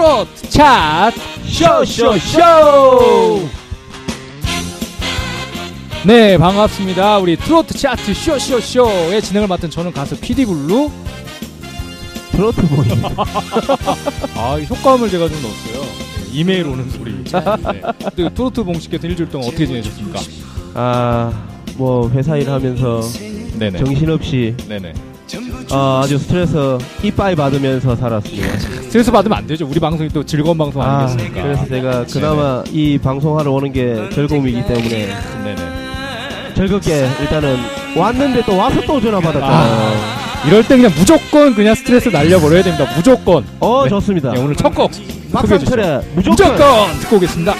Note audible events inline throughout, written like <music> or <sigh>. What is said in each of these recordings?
트로트 차트. 쇼쇼쇼. 네 반갑습니다. 우리 트로트 차트 쇼쇼쇼의 진행을 맡은 저는 가수 피디블루. 트로트 보이. <laughs> 아 효과음을 제가 좀 넣었어요. 네, 이메일 오는 소리. <laughs> 네. 그 트로트 봉식께서 일주일 동안 어떻게 지내셨습니까? 아, 뭐 회사 일하면서 네네. 정신없이 네네 어, 아주 스트레스 이빠이 받으면서 살았습니다. 스트레스 받으면 안 되죠 우리 방송이 또 즐거운 방송 아, 아니겠습니까? 그래서 제가 그나마 이 방송하러 오는 게 즐거움이기 때문에 네네 즐겁게 일단은 왔는데 또 와서 또 전화 받았잖아요. 이럴 때 그냥 무조건 그냥 스트레스 날려버려야 됩니다 무조건 어, 네. 좋습니다. 네, 오늘 첫곡 박상철의 무조건. 무조건 듣고 오겠습니다.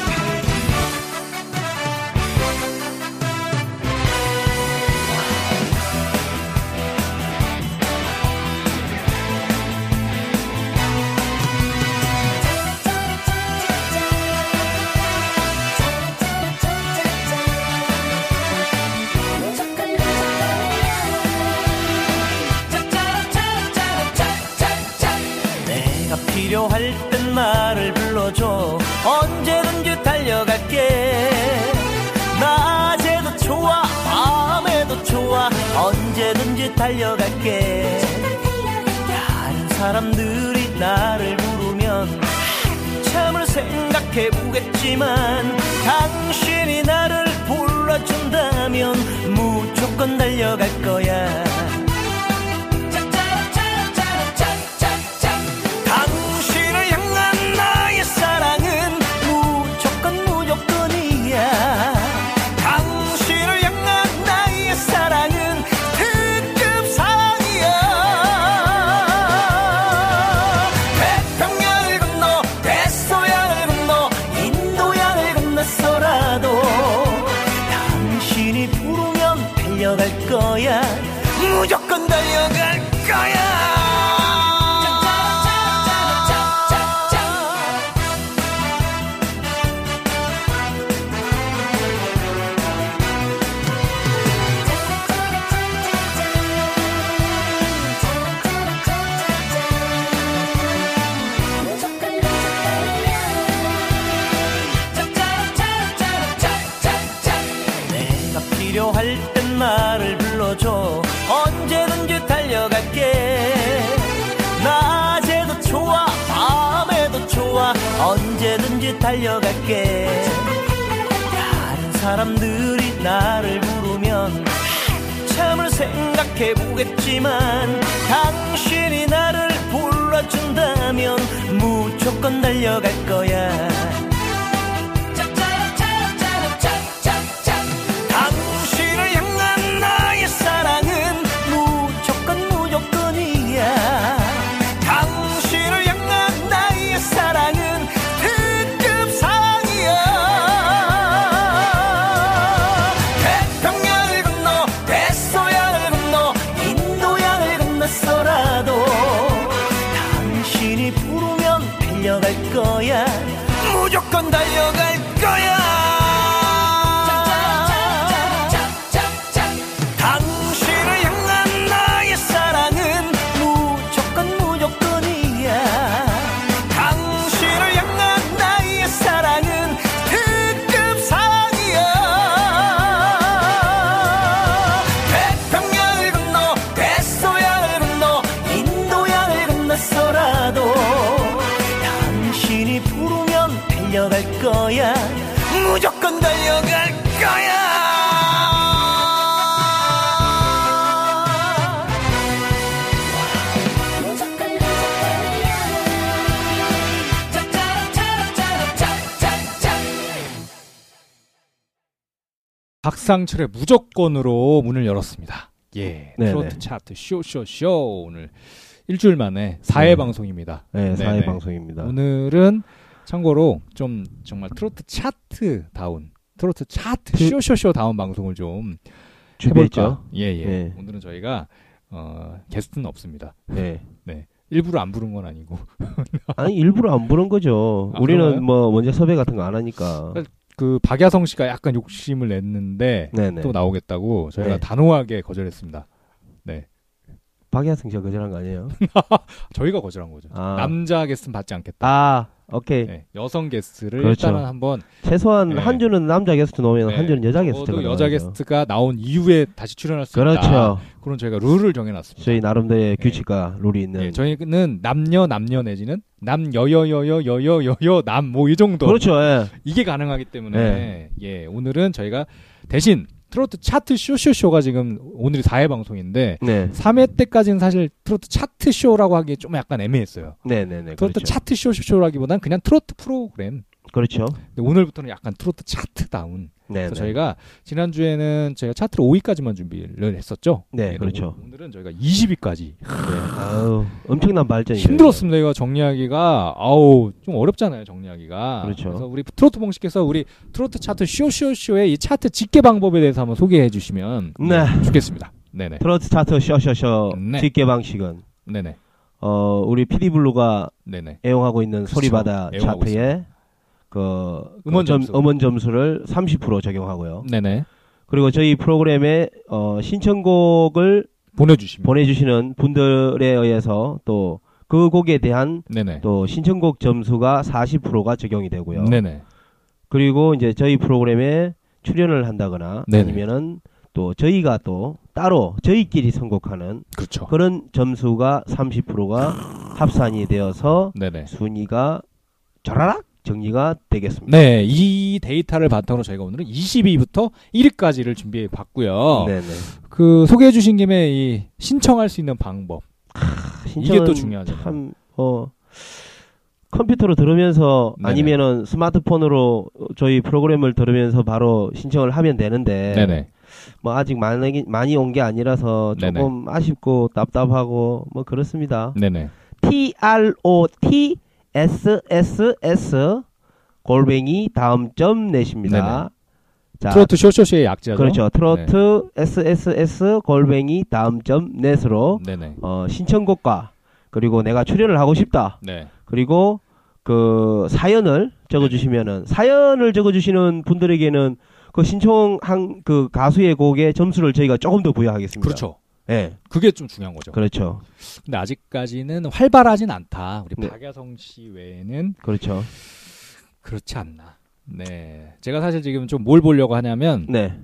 보겠지만 달려갈 거야 박상철의 무조건으로 문을 열었습니다. 예, 네네. 트로트 차트 쇼쇼쇼 오늘 일주일 만에 4회 네. 방송입니다. 네, 4회 네네. 방송입니다. 오늘은 참고로 좀 정말 트로트 차트 다운 트로트 차트 그- 쇼쇼쇼 다운 방송을 좀. 해볼까? 예, 예. 네. 오늘은 저희가 어, 게스트는 없습니다. <laughs> 네. 일부러 안 부른 건 아니고 아니 일부러 안 부른 거죠. 아, 우리는 그런가요? 뭐 먼저 섭외 같은 거 안 하니까. 그 박야성 씨가 약간 욕심을 냈는데 네네. 또 나오겠다고 저희가 네. 단호하게 거절했습니다. 네. 박야승 씨가 거절한 거 아니에요? <laughs> 저희가 거절한 거죠. 아. 남자 게스트는 받지 않겠다. 아, 오케이. 네, 여성 게스트를 그렇죠. 일단은 한번 최소한 네. 한 주는 남자 게스트 나오면 네, 한 주는 여자 게스트가 나와야죠. 여자 게스트가 나온 이후에 다시 출연할 수 있다. 그렇죠. 그런 저희가 룰을 정해놨습니다. 저희 나름대로의 네. 규칙과 룰이 있는. 예, 저희는 남녀 남녀 내지는 남여여여여여여여 남뭐 이 정도 그렇죠. 예. 이게 가능하기 때문에 네. 예 오늘은 저희가 대신 트로트 차트 쇼쇼쇼가 지금 오늘이 4회 방송인데 네. 3회 때까지는 사실 트로트 차트 쇼라고 하기 좀 약간 애매했어요. 네, 네, 네. 트로트 그렇죠. 차트 쇼쇼쇼라기보다는 그냥 트로트 프로그램. 그렇죠. 오늘부터는 약간 트로트 차트다운. 네, 그래서 네. 저희가 지난 주에는 저희가 차트를 5위까지만 준비를 했었죠. 네, 그렇죠. 오늘은 저희가 20위까지. 아우, 엄청난 발전이죠. 힘들었습니다. 이거 정리하기가 아우 좀 어렵잖아요. 정리하기가. 그렇죠. 래서 우리 트로트 봉식께서 우리 트로트 차트 쇼쇼쇼의 이 차트 집계 방법에 대해서 한번 소개해 주시면 네. 좋겠습니다. 네네. 트로트 차트 쇼쇼쇼 네. 집계 방식은 네네. 어, 우리 피디블루가 네네. 애용하고 있는 그렇죠. 소리바다 차트에 그 음원 그 점- 점수. 음원 점수를 30% 적용하고요. 네네. 그리고 저희 프로그램에 어, 신청곡을 보내주시면. 보내주시는 분들에 의해서 또 그 곡에 대한 네네. 또 신청곡 점수가 40%가 적용이 되고요. 네네. 그리고 이제 저희 프로그램에 출연을 한다거나 네네. 아니면은 또 저희가 또 따로 저희끼리 선곡하는 그렇죠. 그런 점수가 30%가 합산이 되어서 네네. 순위가 촤라락 정리가 되겠습니다. 네, 이 데이터를 바탕으로 저희가 오늘은 22위부터 1위까지를 준비해 봤고요. 네네. 그 소개해 주신 김에 이 신청할 수 있는 방법. 이게 또 중요하잖아요. 참, 어, 컴퓨터로 들으면서 네네. 아니면은 스마트폰으로 저희 프로그램을 들으면서 바로 신청을 하면 되는데 네네. 뭐 아직 많이 많이 온 게 아니라서 네네. 조금 아쉽고 답답하고 뭐 그렇습니다. 네네. T R O T S S S 골뱅이 다음 점 넷입니다. 자, 트로트 쇼쇼쇼의 약자죠. 그렇죠. 트로트 S S S 골뱅이 다음 점 넷으로 네네. 어, 신청곡과 그리고 내가 출연을 하고 싶다. 네. 그리고 그 사연을 적어주시면은 사연을 적어주시는 분들에게는 그 신청한 그 가수의 곡에 점수를 저희가 조금 더 부여하겠습니다. 그렇죠. 예, 그게 좀 중요한 거죠. 그렇죠, 근데 아직까지는 활발하진 않다. 우리 네. 박야성 씨 외에는 그렇죠. 그렇지 않나. 네. 제가 사실 지금 좀 뭘 보려고 하냐면 네,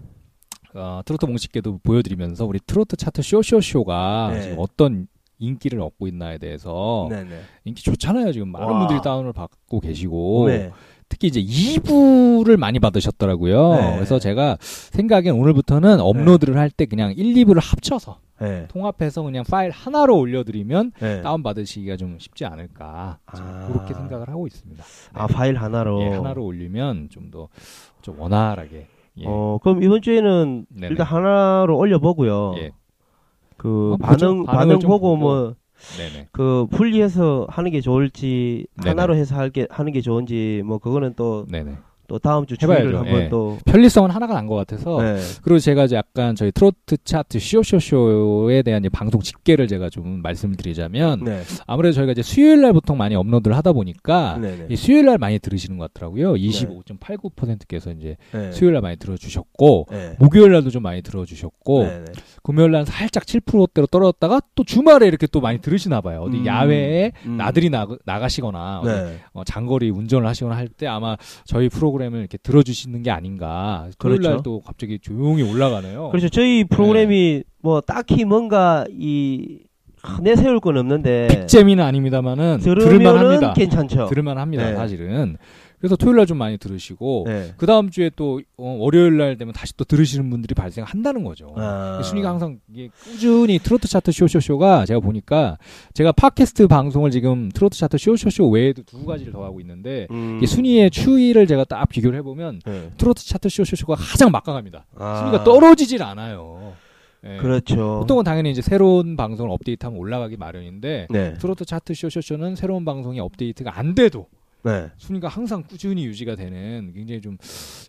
어, 트로트 공식계도 보여드리면서 우리 트로트 차트 쇼쇼쇼가 네. 지금 어떤 인기를 얻고 있나에 대해서 네, 네. 인기 좋잖아요. 지금 많은 와. 분들이 다운을 받고 계시고 네, 특히 이제 2부를 많이 받으셨더라고요. 네. 그래서 제가 생각엔 오늘부터는 업로드를 할때 그냥 1, 2부를 합쳐서 네, 통합해서 그냥 파일 하나로 올려드리면 네. 다운 받으시기가 좀 쉽지 않을까 아. 그렇게 생각을 하고 있습니다. 네. 아 파일 하나로. 예, 하나로 올리면 좀더좀 원활하게 예. 어, 그럼 이번 주에는 네네. 일단 하나로 올려보고요. 예. 그 어. 반응 반응 보고. 뭐 네네. 그 분리해서 하는 게 좋을지 네네. 하나로 해서 할게 하는 게 좋은지 뭐 그거는 또또네 네. 다음 주. 주의를 한번 예. 또 편리성은 하나가 난 것 같아서 네. 그리고 제가 이제 약간 저희 트로트 차트 쇼쇼쇼에 대한 이제 방송 집계를 제가 좀 말씀을 드리자면 네. 아무래도 저희가 이제 수요일 날 보통 많이 업로드를 하다 보니까 네. 네. 이 수요일 날 많이 들으시는 것 같더라고요. 25.89%께서 이제 네. 수요일 날 많이 들어주셨고 네. 목요일 날도 좀 많이 들어주셨고. 금요일 날 살짝 7%대로 떨어졌다가 또 주말에 이렇게 또 많이 들으시나 봐요. 어디 음. 야외에 음. 나들이 나, 나가시거나 네. 어, 장거리 운전을 하시거나 할 때 아마 저희 프로그램 을 이렇게 들어주시는 게 아닌가. 토요일 그렇죠. 날또 갑자기 조용히 올라가네요. 그렇죠. 저희 프로그램이 뭐 딱히 뭔가 이 내세울 건 없는데 빅재미는 아닙니다만은 들을만합니다. 괜찮죠. 들을만합니다. 네. 사실은. 그래서 토요일 날 좀 많이 들으시고 네. 그 다음 주에 또 어, 월요일 날 되면 다시 또 들으시는 분들이 발생한다는 거죠. 아. 순위가 항상 이게 꾸준히 트로트 차트 쇼쇼쇼가 제가 보니까 제가 팟캐스트 방송을 지금 트로트 차트 쇼쇼쇼 외에도 두 가지를 더 하고 있는데 음. 이 순위의 추이를 제가 딱 비교를 해보면 네. 트로트 차트 쇼쇼쇼가 가장 막강합니다. 아. 순위가 떨어지질 않아요. 예. 그렇죠. 보통은 당연히 이제 새로운 방송을 업데이트하면 올라가기 마련인데 네. 트로트 차트 쇼쇼쇼는 새로운 방송이 업데이트가 안 돼도 네. 순위가 항상 꾸준히 유지가 되는 굉장히 좀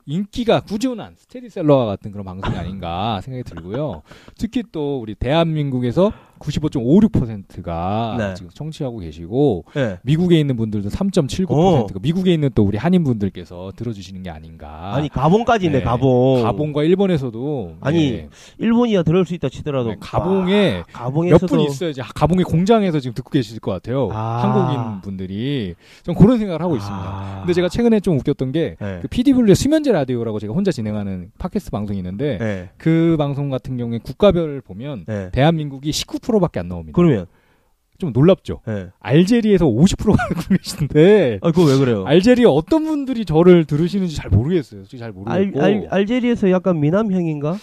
인기가 꾸준한 스테디셀러와 같은 그런 방송이 아닌가 생각이 들고요. 특히 또 우리 대한민국에서 95.56%가 네. 지금 청취하고 계시고 예. 미국에 있는 분들도 3.79%가 미국에 있는 또 우리 한인 분들께서 들어주시는 게 아닌가. 아니 가봉까지 있네 네. 가봉. 가봉과 일본에서도 아니, 네. 일본이야 들을 수 있다 치더라도 네, 가봉에 와, 몇 가봉에서도 분 있어요. 이제 가봉의 공장에서 지금 듣고 계실 것 같아요. 아. 한국인 분들이 좀 그런 생각을 하고 있습니다. 아. 근데 제가 최근에 좀 웃겼던 게 예. 그 PD블루의 수면제 라디오라고 제가 혼자 진행하는 팟캐스트 방송이 있는데 예. 그 방송 같은 경우에 국가별을 보면 예. 대한민국이 19% 밖에 안 나옵니다. 그러면 좀 놀랍죠. 예. 알제리에서 50%가 듣고 계신데 아 그거 왜 그래요? 알제리에 어떤 분들이 저를 들으시는지 잘 모르겠어요. 솔직히 잘 알, 모르겠고. 알, 알제리에서 약간 미남형인가?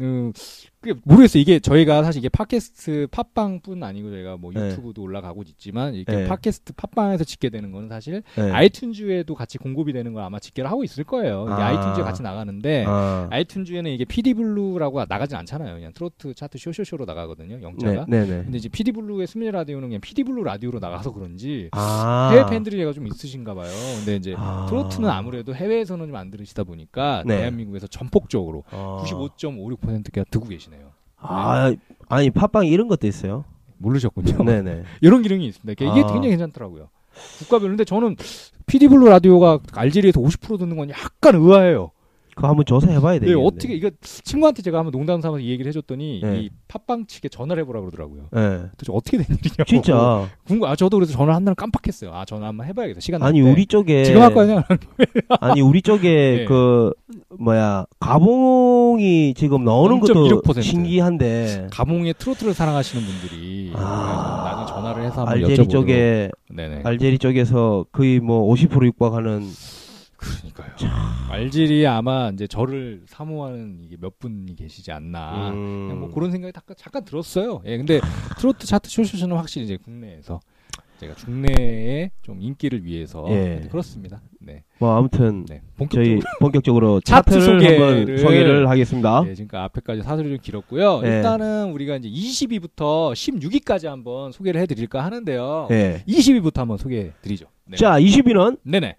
음, 그게 모르겠어요. 이게 저희가 사실 이게 팟캐스트 팟빵뿐 아니고 저희가 뭐 네. 유튜브도 올라가고 있지만 이렇게 네. 팟캐스트 팟빵에서 집계되는 거는 사실 예. 아이튠즈에도 같이 공급이 되는 걸 아마 집계를 하고 있을 거예요. 이게 아. 아이튠즈에 같이 나가는데 아. 아이튠즈에는 이게 PD블루라고 나가진 않잖아요. 그냥 트로트 차트 쇼쇼쇼로 나가거든요. 영자가. 네, 네, 네. 근데 이제 PD블루의 스미레 라디오는 그냥 PD블루 라디오로 나가서 그런지 아. 해외 팬들이 좀 있으신가 봐요. 근데 이제 아. 트로트는 아무래도 해외에서는 좀 안 들으시다 보니까 네. 대한민국에서 전폭적으로 아. 95.56%가 듣고 계시네요. 아, 아니 팟빵 이런 것도 있어요. 모르셨군요. 네, 네. <laughs> 이런 기능이 있습니다. 이게 아. 굉장히 괜찮더라고요. 국가별로. 근데 저는 PD블루 라디오가 알제리에서 50% 듣는 건 약간 의아해요. 그거 한번 조사해봐야 네, 되겠네. 어떻게 이거 친구한테 제가 한번 농담 삼아서 이 얘기를 해줬더니 네. 이 팟빵 측에 전화를 해보라 그러더라고요. 예. 도대체 어떻게 된 일이냐고. 진짜. 궁금. 아 저도 그래서 전화 를 한다는 깜빡했어요. 아 전화 한번 해봐야겠다. 시간 날 아니 때. 우리 쪽에 지금 할 거냐? <laughs> 아니 우리 쪽에 <laughs> 네. 그 뭐야 가봉이 지금 나오는 것도 0.16%. 신기한데 가몽의 트로트를 사랑하시는 분들이 아. 나중에 전화를 해서 한번 알제리 여쭤보도록. 쪽에 네네. 알제리 쪽에서 거의 뭐 50% 육박하는 그러니까요. 알제리에 아마 이제 저를 사모하는 이게 몇 분이 계시지 않나. 음. 그냥 뭐 그런 생각이 잠깐, 잠깐 들었어요. 예, 근데 트로트 차트 쇼쇼쇼는 확실히 이제 국내에서 제가 중내에 좀 인기를 위해서 예. 그렇습니다. 네, 뭐 아무튼 네. 본격적으로 저희 본격적으로 <laughs> 차트 소개를- 한번 소개를 하겠습니다. 네, 지금까지 앞에까지 사설이 좀 길었고요. 예. 일단은 우리가 이제 20위부터 16위까지 한번 소개를 해드릴까 하는데요. 예. 20위부터 한번 소개해드리죠. 네. 자, 20위는 네네,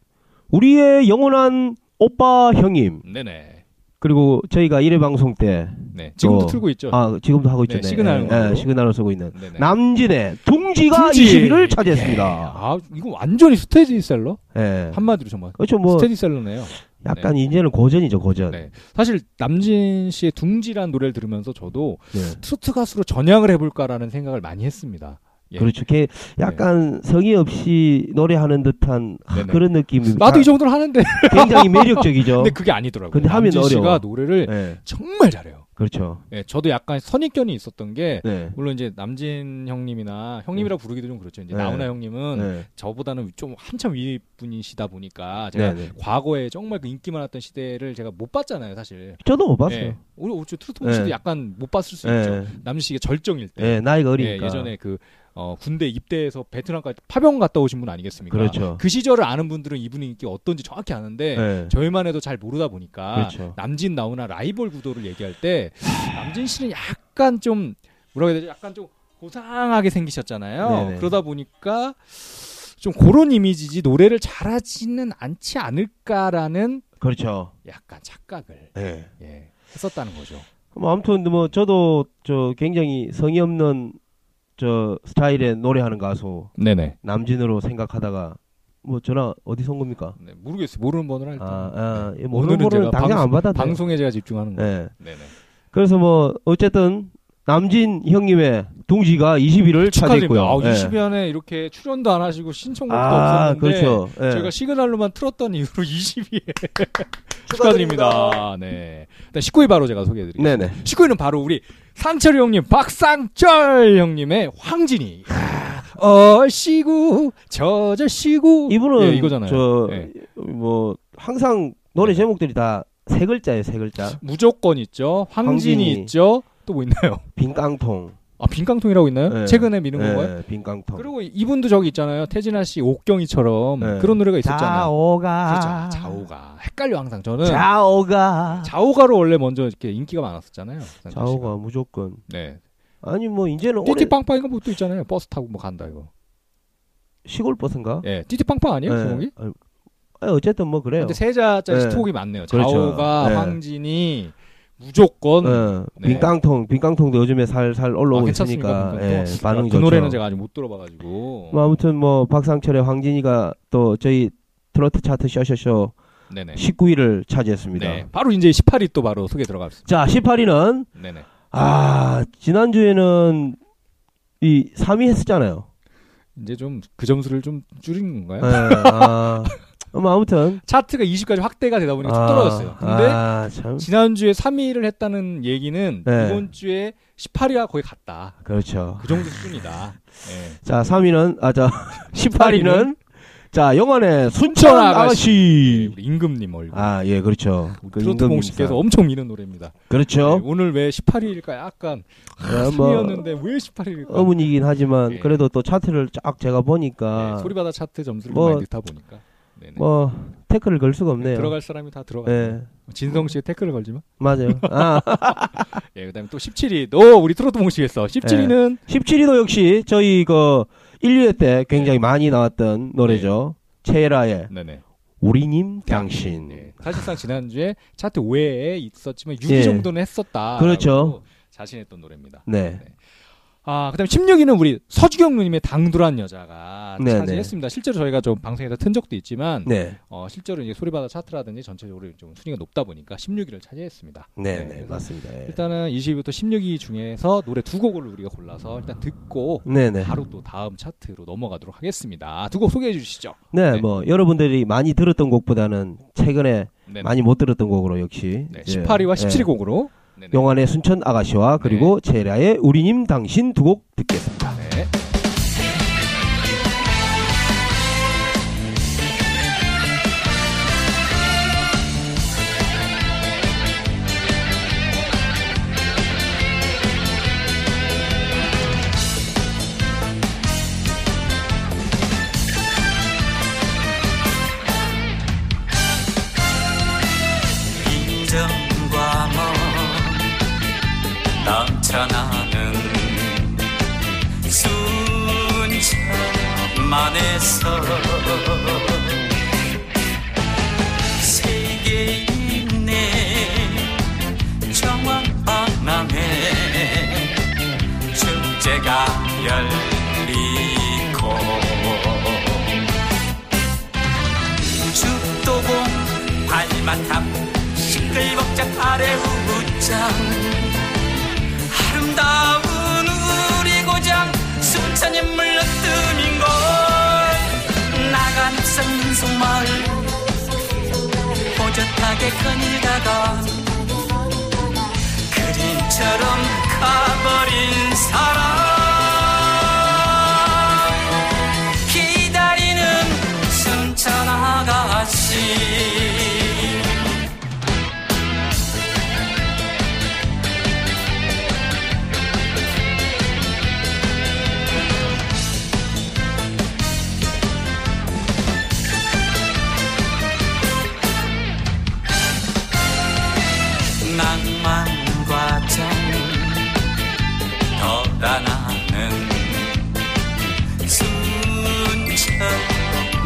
우리의 영원한 오빠 형님 네네, 그리고 저희가 1회 방송 때 네. 지금도 또- 틀고 있죠. 아, 지금도 하고 네, 있잖아요. 시그널로. 예, 시그널을 쓰고 있는 네네. 남진의 둥지가 둥지. 20위를 차지했습니다. 아, 이거 완전히 스테디셀러? 예. 한마디로 정말 그렇죠. 뭐 스테디셀러네요. 약간 이제는 고전이죠, 고전. 네. 사실 남진 씨의 둥지란 노래를 들으면서 저도 네. 트로트 가수로 전향을 해볼까라는 생각을 많이 했습니다. 예. 그렇죠. 걔 약간 성의 없이 노래하는 듯한 하, 네네. 그런 느낌이 나도 이 정도는 하는데. <laughs> 굉장히 매력적이죠. 근데 그게 아니더라고요. 근데 하면 남진 씨가 어려워. 노래를 예. 정말 잘해요. 그렇죠. 예, 저도 약간 선입견이 있었던 게 네. 물론 이제 남진 형님이나 형님이라고 부르기도 좀 그렇죠. 이제 네. 나훈아 형님은 네. 저보다는 좀 한참 위 분이시다 보니까 제가 네, 네. 과거에 정말 그 인기 많았던 시대를 제가 못 봤잖아요, 사실. 저도 못 봤어요. 예. 우리 우리 트로트 씨도 네. 약간 못 봤을 수 예. 있죠. 남진 씨가 절정일 때. 예, 나이가 예, 어리니까. 예 전에 그 어, 군대 입대해서 베트남까지 파병 갔다 오신 분 아니겠습니까? 그렇죠. 그 시절을 아는 분들은 인기 어떤지 정확히 아는데 예. 저희만 해도 잘 모르다 보니까 그렇죠. 남진 나오나 라이벌 구도를 얘기할 때 남진 씨는 약간 좀 뭐라고 해야 되지? 약간 좀 고상하게 생기셨잖아요. 네네. 그러다 보니까 좀 그런 이미지지 노래를 잘하지는 않지 않을까라는 그렇죠. 약간 착각을 예. 예, 했었다는 거죠. 뭐 아무튼 뭐 저도 저 굉장히 성의 없는 저 스타일의 노래하는 가수 네네. 남진으로 생각하다가 뭐 전화 어디서 온 겁니까? 네, 모르겠어요. 모르는 번호를 일단 아, 아 네. 모르는 오늘은 번호를 제가 당장 안 받아도 돼요. 방송에 제가 집중하는 거예요. 예. 네네. 그래서 뭐 어쨌든 남진 형님의 둥지가 20위를 축하드립니다. 차지했고요. 아, 예. 20위 안에 이렇게 출연도 안 하시고 신청곡도 아, 없었는데 그렇죠. 예. 저희가 시그널로만 틀었던 이후로 <laughs> 20위에 축하드립니다. 네. 일단 19위 바로 제가 소개해드리겠습니다. 네네. 19위는 바로 우리 상철이 형님, 박상철 형님의 황진이. 어시구 저저시구 이분은 예, 이거잖아요. 저 예. 뭐 항상 노래 네. 제목들이 다 세 글자예요, 세 글자. 무조건 있죠. 황진이, 황진이. 있죠. 또 뭐 있나요? 빈깡통. 아 빈깡통이라고 있나요? 네. 최근에 미는 건가요? 예, 빈깡통. 그리고 이분도 저기 있잖아요. 태진아 씨 옥경이처럼 네. 그런 노래가 있었잖아요. 자오가. 그렇죠. 자오가 헷갈려 항상 저는 자오가. 자오가로 원래 먼저 이렇게 인기가 많았었잖아요. 자오가 무조건. 네. 아니 뭐 이제는 띠띠빵빵인가 뭐또 있잖아요. 버스 타고 뭐 간다 이거. 시골 버스인가? 예, 띠띠빵빵 아니에요? 예. 제목이? 아니, 아니, 어쨌든 뭐 그래요. 근데 세 자짜리 네. 스톡이 많네요. 그렇죠. 자오가, 네. 황진이, 무조건 어, 네. 빈 깡통, 빈 깡통도 요즘에 살살 올라오고 아? 있으니까? 예, 반응이 그 좋죠. 노래는 제가 아직 못 들어봐가지고. 뭐 아무튼 뭐 박상철의 황진이가 또 저희 트로트 차트 쇼쇼쇼 네네. 19위를 차지했습니다. 네. 바로 이제 18위 또 바로 소개 들어갔습니다. 자, 18위는 네네. 아, 지난 주에는 이 3위 했었잖아요. 이제 좀 그 점수를 좀 줄인 건가요? 예, 아, <laughs> 뭐 아무튼 차트가 20까지 확대가 되다 보니까 쭉 아, 떨어졌어요. 근데 아, 참 지난주에 3위를 했다는 얘기는 네. 이번 주에 18위와 거의 같다. 그렇죠. 그 정도 수준이다. 네. 자, 3위는 아, 자, <laughs> 18위는 자, 영화의 순천 아가씨. 네, 임금님 얼굴. 아, 예, 그렇죠. 그 트로트 임금님 공식께서 상. 엄청 미는 노래입니다. 그렇죠. 네, 오늘 왜 18위일까? 약간 어, 뭐 3위였는데 왜 18위일까? 어문이긴 하지만 예. 그래도 또 차트를 쫙 제가 보니까 네, 소리바다 차트 점수를 뭐, 많이 듣다 보니까 네네. 뭐 태클을 걸 수가 없네요. 들어갈 사람이 다 들어가요. 예. 진성 씨의 태클을 걸지만. 맞아요. <laughs> 아, 예, 그다음에 또 17위. 또 우리 트로트 공식에서 17위는 17위도 역시 저희 그 1, 2회 때 굉장히 많이 나왔던 노래죠. 체라의 네네. 우리님 당신. 네. 사실상 지난주에 차트 5회에 있었지만 6위 예. 정도는 했었다. 그렇죠. 자신했던 노래입니다. 네. 아, 그다음에 16위는 우리 서주경 누님의 당돌한 여자가 네, 차지했습니다. 실제로 저희가 좀 방송에서 튼 적도 있지만 네. 어, 실제로 이제 소리바다 차트라든지 전체적으로 좀 순위가 높다 보니까 16위를 차지했습니다. 네, 네, 네, 맞습니다. 예. 일단은 20위부터 16위 중에서 노래 두 곡을 우리가 골라서 일단 듣고 네, 네. 바로 또 다음 차트로 넘어가도록 하겠습니다. 두 곡 소개해 주시죠. 네, 네. 뭐 여러분들이 많이 들었던 곡보다는 최근에 네. 많이 못 들었던 곡으로 역시 네, 예. 18위와 예. 17위 곡으로 네네. 용안의 순천 아가씨와 그리고 체라의 우리님 당신 두 곡 듣겠습니다. 네. 순천만에서 세계인의 정원박람회 축제가 열리고 죽도공 발마탑 시끌벅적 아래 우장 아름다운 우리 고장 순천이 물러뜸인 산 민속마을 호젓하게 거닐다가 그림처럼 가버린 사람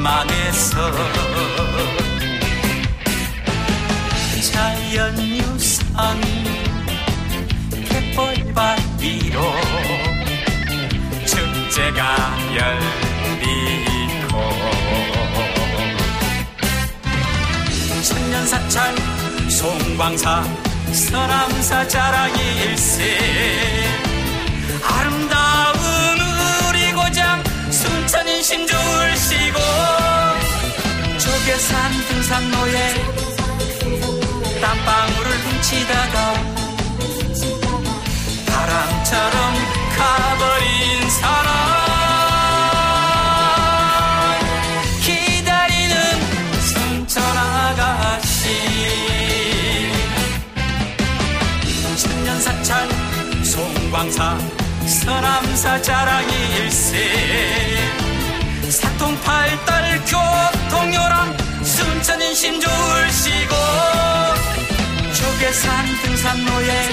순천만에서 자연유산이 갯벌밭 위로 축제가 열리고. 천년사찰 송광사 서남사 자랑일세. 아름다운 훔치다가 바람처럼 가버린 사람 기다리는 순천 아가씨. 천년사찰 송광사 서남사 자랑일세. 사통팔달 교통요랑 순천인 심주를 쉬고 조개산 등산로에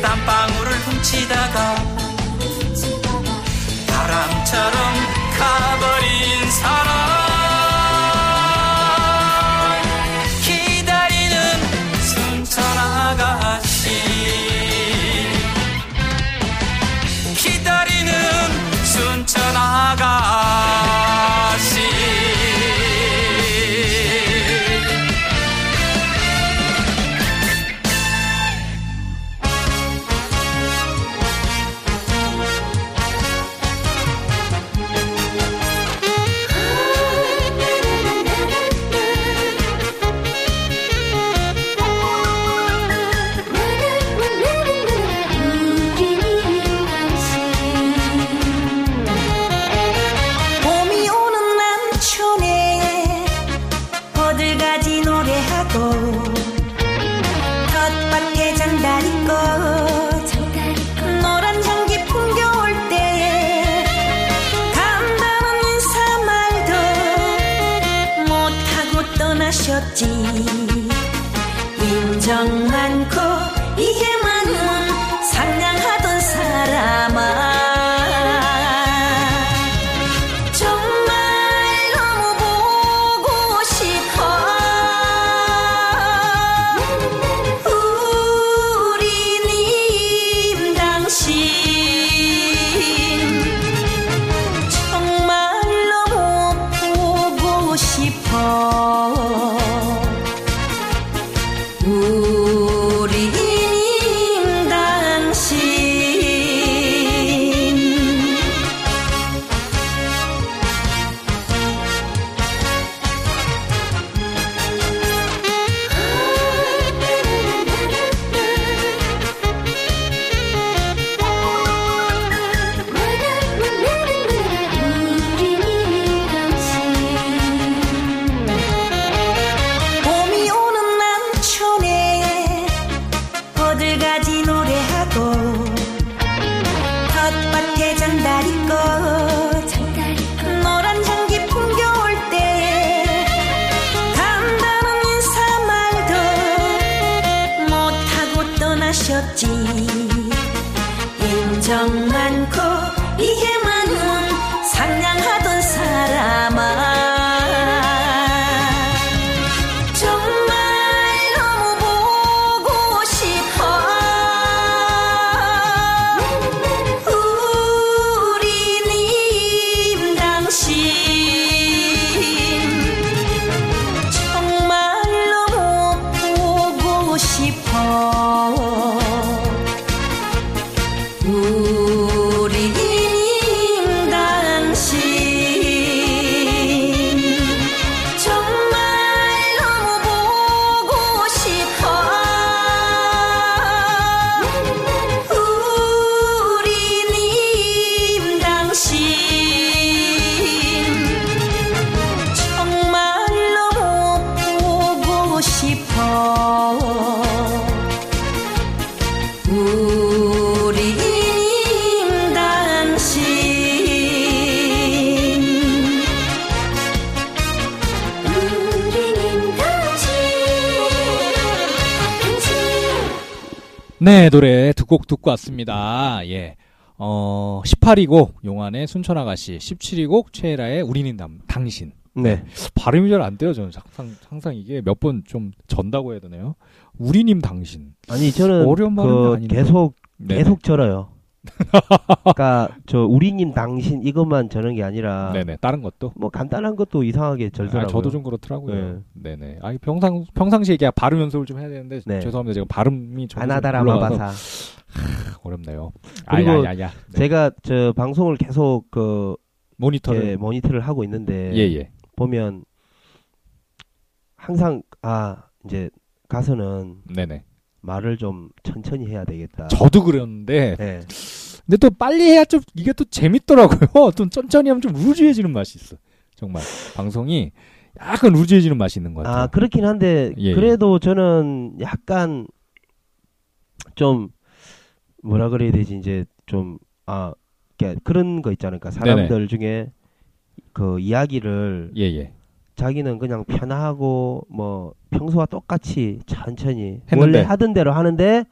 땀방울을 훔치다가 바람처럼 가버린 사람 있지. 인정 많고 이해 많은 상냥하던 사람아 네, 노래 두 곡 듣고 왔습니다. 예. 어, 18위곡 용환의 순천 아가씨, 17위곡 최애라의 우리는 남, 당신. 네. 발음이 잘 안 돼요, 저는 항상, 항상 이게 몇 번 좀 전다고 해야 되나요? 우리님 당신. 아니 저는 어려운 그 아닌데. 계속 네. 계속 절어요. 그러니까 저 우리님 당신 이것만 저는 게 아니라 네네, 다른 것도. 뭐 간단한 것도 이상하게 절더라고요. 아, 저도 좀 그렇더라고요. 네. 네 아, 평상, 평상시에 이게 발음 연습을 좀 해야 되는데, 네. 죄송합니다. 제가 발음이 좀 아나다라 올라가서 마바사. 어렵네요. 그리고 아야야야. 네. 제가 저 방송을 계속 그 모니터를. 이렇게 모니터를 하고 있는데 예, 예. 보면 항상 아 이제 가서는 네네. 말을 좀 천천히 해야 되겠다. 저도 그랬는데, 네. 근데 또 빨리 해야 좀 이게 또 재밌더라고요. <laughs> 좀 천천히 하면 좀 루즈해지는 맛이 있어. 정말 방송이 약간 루즈해지는 맛이 있는 것 같아요. 아 그렇긴 한데 예, 예. 그래도 저는 약간 좀 뭐라 그래야 되지 이제 좀아 그런 거 있잖아요. 그러니까 사람들 중에 그 이야기를 예, 예. 자기는 그냥 편하고 뭐 평소와 똑같이 천천히 했는데. 원래 하던 대로 하는데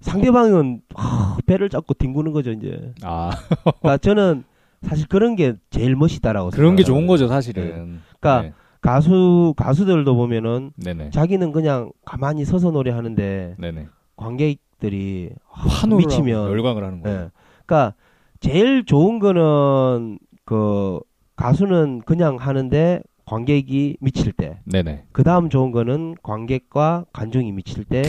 상대방은 하, 배를 잡고 뒹구는 거죠 이제. 아, 그러니까 저는 사실 그런 게 제일 멋있다라고 그런 게 좋은. 거죠, 사실은. 그러니까 네. 가수 가수들도 보면은 네네. 자기는 그냥 가만히 서서 노래하는데 네네. 관객들이 환호를 미치면 열광을 하는 거예요. 예. 그러니까 제일 좋은 거는 그 가수는 그냥 하는데 관객이 미칠 때. 네네. 그 다음 좋은 거는 관객과 관중이 미칠 때.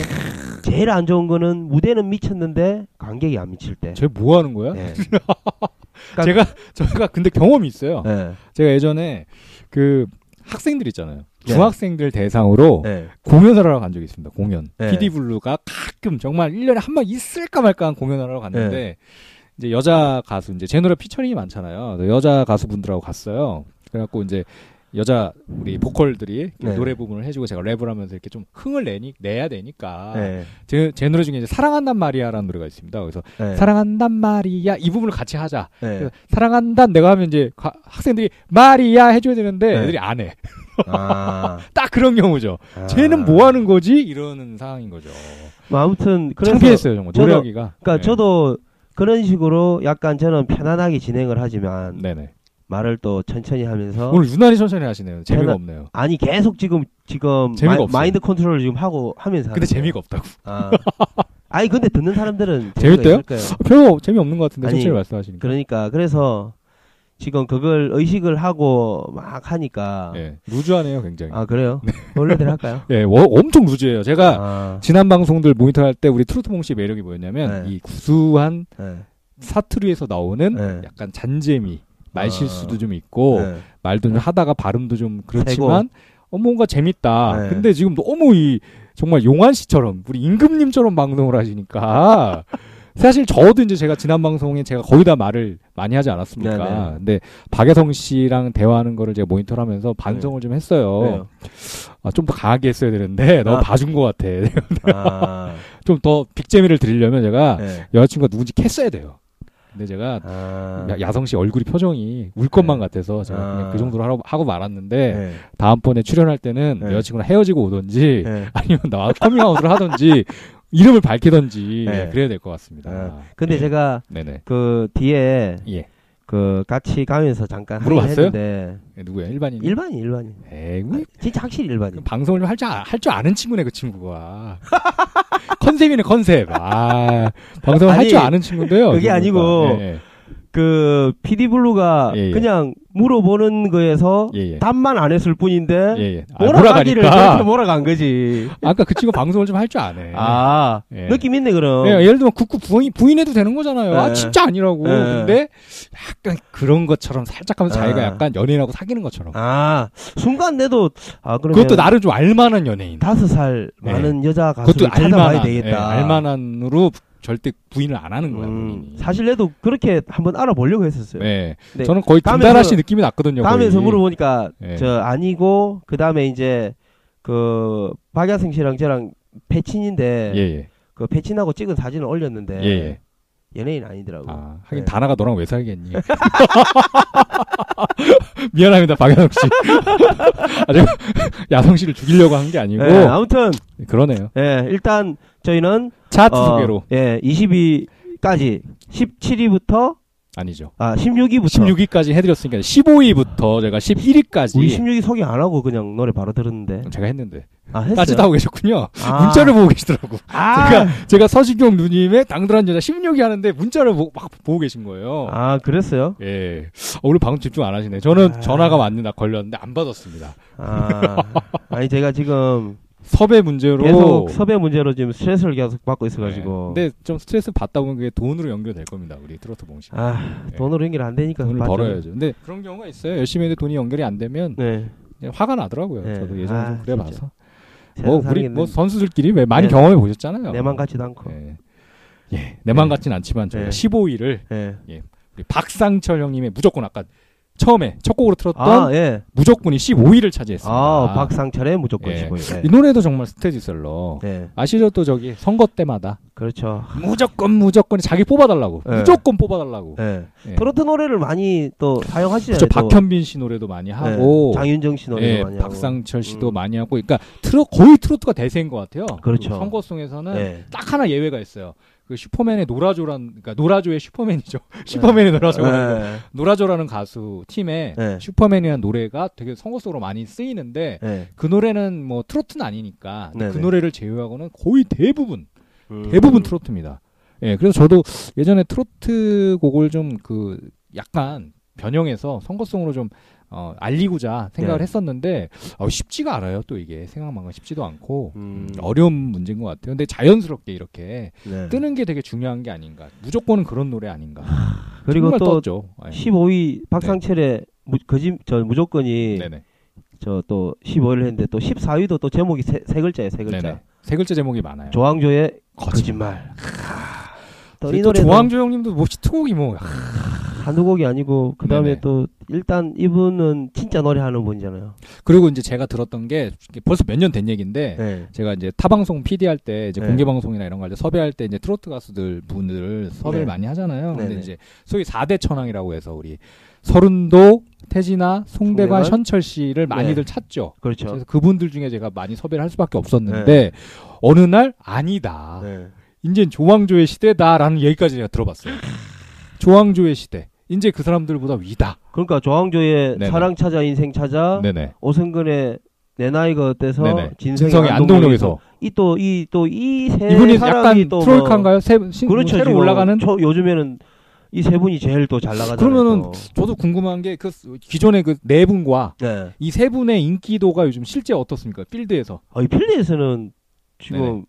제일 안 좋은 거는 무대는 미쳤는데 관객이 안 미칠 때. 쟤 뭐 하는 거야? 예. <laughs> 제가 제가 근데 경험이 있어요. 예. 제가 예전에 그 학생들 있잖아요. 네. 중학생들 대상으로 예. 공연을 하러 간 적이 있습니다. 공연. 네. 피디블루가 가끔 정말 1년에 한 번 있을까 말까 한 공연을 하러 갔는데 네. 이제 여자 가수 이제 제 노래 피처링이 많잖아요. 여자 가수분들하고 갔어요. 그래갖고 이제 여자 우리 보컬들이 네. 노래 부분을 해주고 제가 랩을 하면서 이렇게 좀 흥을 내니 내야 되니까 예. 제, 제 노래 중에 이제 사랑한단 말이야라는 노래가 있습니다. 그래서 예. 사랑한단 말이야 이 부분을 같이 하자. 예. 그래서 사랑한단 내가 하면 이제 가- 학생들이 말이야 해줘야 되는데 네. 애들이 안 해. 아. <laughs> 딱 그런 경우죠. 아. 쟤는 뭐 하는 거지? 이러는 상황인 거죠. 뭐 아무튼 그래서 창피했어요 정말 저도- 노래하기가. 그러니까 네. 저도 그런 식으로 약간 저는 편안하게 진행을 하지만 네네. 말을 또 천천히 하면서 오늘 유난히 천천히 하시네요. 재미가 저는- 없네요. 아니 계속 지금 지금 마. 마인드 컨트롤을 지금 하고 하면서 근데 재미가. 없다고. 아. 아니 근데 듣는 사람들은 재밌대요? 거예요. 별로 재미없는 것 같은데 아니, 말씀하시니까. 그러니까 그래서 지금 그걸 의식을 하고 막 하니까 예, 루즈하네요 굉장히. 아 그래요? 원래대로 할까요? <laughs> 예, 워- 엄청 루즈해요. 제가 아, 지난 방송들 모니터할 때 우리 트로트몽 씨의 매력이 뭐였냐면 네. 이 구수한 네. 사투리에서 나오는 네. 약간 잔재미, 말 아. 실수도 좀 있고 네. 말도 좀 하다가 발음도 좀 그렇지만 어, 뭔가 재밌다. 네. 근데 지금 너무 이 정말 용환 씨처럼 우리 임금님처럼 방송을 하시니까 <laughs> 사실 저도 이제 제가 지난 방송에 제가 거의 다 말을 많이 하지 않았습니까? 네네. 근데 박혜성 씨랑 대화하는 거를 제가 모니터를 하면서 반성을 좀 했어요. 아, 좀 더 강하게 했어야 되는데 너무 아. 봐준 것 같아. 아, <laughs> 좀더 빅재미를 드리려면 제가 네. 여자친구가 누군지 캤어야 돼요. 근데 제가 아, 야, 혜성 씨 얼굴이 표정이 울 것만 네. 같아서 제가 아. 그냥 그 정도로 하고, 하고 말았는데 네. 다음번에 출연할 때는 네. 여자친구랑 헤어지고 오던지 네. 아니면 나 커밍아웃을 하던지 <laughs> 이름을 밝히던지 네. 그래야 될 것 같습니다. 네. 근데 예. 제가 네네 그 뒤에 예 그 같이 가면서 잠깐 물어봤어요? 했는데 예, 누구야 일반인? 일반인 일반인 에이 뭐 진짜 확실히 일반인 방송을 좀할줄 할줄 아는 친구네 그 친구가 <laughs> 컨셉이네 컨셉. 아 방송을 할 줄 아는 친구인데요. 그게 그 아니고 친구가. 예, 그 PD 블루가 예, 예. 그냥 물어보는 거에서 예, 예. 답만 안 했을 뿐인데 예, 예. 아, 몰아가기를. 그렇게 몰아간 거지. 아까 그 친구 방송을 좀 할 줄 아네. 아 예. 느낌 있네 그럼. 예, 예를 들면 국구 부인, 부인해도 되는 거잖아요. 아 예. 진짜 아니라고. 예. 근데 약간 그런 것처럼 살짝 하면서 자기가 아. 약간 연예인하고 사귀는 것처럼. 아 순간 내도 아 그러면 그것도 나를 좀 알만한 연예인. 다섯 살 네. 많은 여자 그것도 가수를 찾아봐야 알만한. 되겠다. 예, 알만한으로 절대 부인을 안 하는 거야. 음. 사실 내도 그렇게 한번 알아보려고 했었어요. 네. 네. 저는 거의 김다라 씨 느낌이 났거든요. 다음에서. 물어보니까 예. 저 아니고 그 다음에 이제 그 박야승 씨랑 저랑 패친인데 예, 예. 그 패친하고 찍은 사진을 올렸는데 예, 예. 연예인 아니더라고. 아, 하긴 네. 다나가 너랑 왜 살겠니? <laughs> 미안합니다, 박연옥 씨. <laughs> 아주 야성 씨를 죽이려고 한 게 아니고 예, 아무튼 그러네요. 예, 일단 저희는 차트 어, 소개로 예, 20위까지 17위부터 아니죠. 아 16위부터 16위까지 해드렸으니까 15위부터 제가 11위까지 우리 16위 소개 안 하고 그냥 노래 바로 들었는데 제가 했는데 아 했어요. 따지다 하고 계셨군요. 아. 문자를 보고 계시더라고. 아, 제가 제가 서진경 누님의 당돌한 여자 16위 하는데 문자를 보, 막 보고 계신 거예요. 아 그랬어요? 예. 어, 오늘 방송 집중 안 하시네. 저는 아. 전화가 왔는데 걸렸는데 안 받았습니다. 아 아니 제가 지금 섭외 문제로 계속 섭외 문제로 지금 스트레스를 계속 받고 있어가지고 네. 근데 좀 스트레스 받다 보면 그게 돈으로 연결될 겁니다. 우리 트로트 봉식. 아 네. 돈으로 연결 안 되니까 돈을 맞죠. 벌어야죠. 근데 그런 경우가 있어요. 열심히 해도 돈이 연결이 안 되면 네. 그냥 화가 나더라고요. 네. 저도 예전에 아, 좀 그래 진짜. 봐서. 세상 뭐 우리 뭐 선수들끼리 왜 많이 네. 경험해 보셨잖아요. 내만 같지도 않고. 예. 예. 내만 같진 않지만 저희가 네. 15위를 예. 우리 박상철 형님의 무조건 아까 처음에 첫 곡으로 틀었던 아 예. 무조건이 15위를 차지했습니다. 아 박상철의 무조건 예. 시고 예. 이 노래도 정말 스테디셀러. 네. 아시죠? 또 저기 선거 때마다 그렇죠. 무조건 무조건 자기 뽑아달라고 네. 무조건 뽑아달라고. 예. 예. 트로트 노래를 많이 또 사용하시잖아요. 그쵸, 또. 박현빈 씨 노래도 많이 예. 하고 장윤정 씨 노래도 예, 많이 하고. 박상철 씨도 음. 많이 하고 그러니까 트로 거의 트로트가 대세인 것 같아요. 그렇죠. 그 선거송에서는 예. 딱 하나 예외가 있어요. 그 슈퍼맨의 노라조란 그러니까 노라조의 슈퍼맨이죠. <laughs> 슈퍼맨의 아니고 예. 노라조라는 가수 팀의 네. 슈퍼맨이라는 노래가 되게 선거송으로 많이 쓰이는데 예. 그 노래는 뭐 트로트는 아니니까 네네. 그 노래를 제외하고는 거의 대부분 음. 대부분 트로트입니다. 예, 그래서 저도 예전에 트로트 곡을 좀 그 약간 변형해서 선거송으로 좀 어, 알리고자 생각을 네. 했었는데 어, 쉽지가 않아요. 또 이게 생각만큼 쉽지도 않고 음. 어려운 문제인 것 같아요. 근데 자연스럽게 이렇게 네. 뜨는 게 되게 중요한 게 아닌가. 무조건은 그런 노래 아닌가. 그리고 정말 또 떴죠. 예. 15위 박상철의 무, 거짓 저 무조건이. 저 또 15위를 했는데 또 14위도 또 제목이 세, 세 글자예요. 세 글자. 네네. 세 글자 제목이 많아요. 조항조의 거짓말. 거짓말. 또 이 노래도 조항조 형님도 뭐 히트곡이 뭐 한두 곡이 아니고 그 다음에. 또 일단 이분은 진짜 노래하는 분이잖아요. 그리고 이제 제가 들었던 게 벌써 몇 년 된 얘기인데 네. 제가 이제 타방송 PD 할 때 이제 네. 공개 방송이나 이런 거할때 섭외할 때 이제 트로트 가수들 분들 섭외를 네. 많이 하잖아요. 근데. 이제 소위 4대 천왕이라고 해서 우리 서른도, 태진아, 송대관, 송대관? 현철 씨를 많이들 네. 찾죠. 그렇죠. 그래서 그분들 중에 제가 많이 섭외를 할 수밖에 없었는데 어느 날 아니다. 네. 이젠 조왕조의 시대다라는 얘기까지 제가 들어봤어요. 조왕조의 시대. 이제 그 사람들보다 위다. 그러니까 조항조의 네네. 사랑 찾아 인생 찾아 네네. 오승근의 내 나이가 어때서 네네. 진성의, 안동역에서 이 또 이 또 이세 이분이 사람이 약간 또 뭐- 트롤카인가요? 새, 신, 그렇죠. 새로 올라가는 초, 요즘에는 이 세 분이 제일 또 잘 나가잖아요. 그러면은 또. 저도 궁금한 게 그 기존의 그 네 분과 네. 이세 분의 인기도가 요즘 실제 어떻습니까? 필드에서. 아, 이 필드에서는 지금.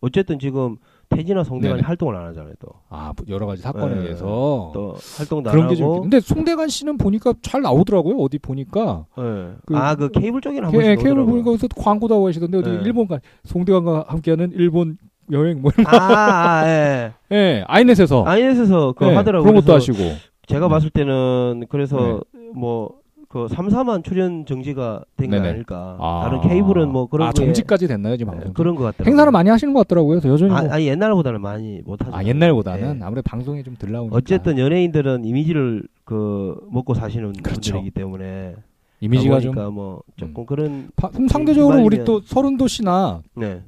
어쨌든 지금 태진아 성대관이 네네. 활동을 안 하잖아요. 또. 아, 여러 가지 사건에 네. 의해서 또 활동도 안 그런 게 좀. 하고. 있- 근데 송대관 씨는 보니까 잘 나오더라고요. 어디 보니까. 예. 그- 아, 그 케이블 쪽에는 한 케, 번씩 케이블. 보니까 광고도 하고 계시던데 어디 네. 일본 가 송대관과 함께하는 일본 여행 뭐 이런 아, 아, 예. <laughs> 예, 아이넷에서 아이넷에서 그거 예, 하더라고요. 그런 것도 하시고. 제가 네. 봤을 때는 그래서 뭐 그 3, 4만 출연 정지가 된 게 네네. 아닐까. 아. 다른 케이블은 뭐 그런 아, 정지까지 됐나요, 지금 예, 방송? 그런 것 같더라고요. 행사를 많이 하시는 것 같더라고요. 그래서 여전히 아, 뭐- 아니 옛날보다는 많이 못 하죠. 아, 옛날보다는 예. 아무래도 방송에 좀덜 나오니까. 어쨌든 연예인들은 이미지를 그 먹고 사시는 그렇죠. 분들이기 때문에 이미지가 좀 그러니까 뭐 조금 그런 바- 그럼 상대적으로 우리 또 서른도 씨나 네.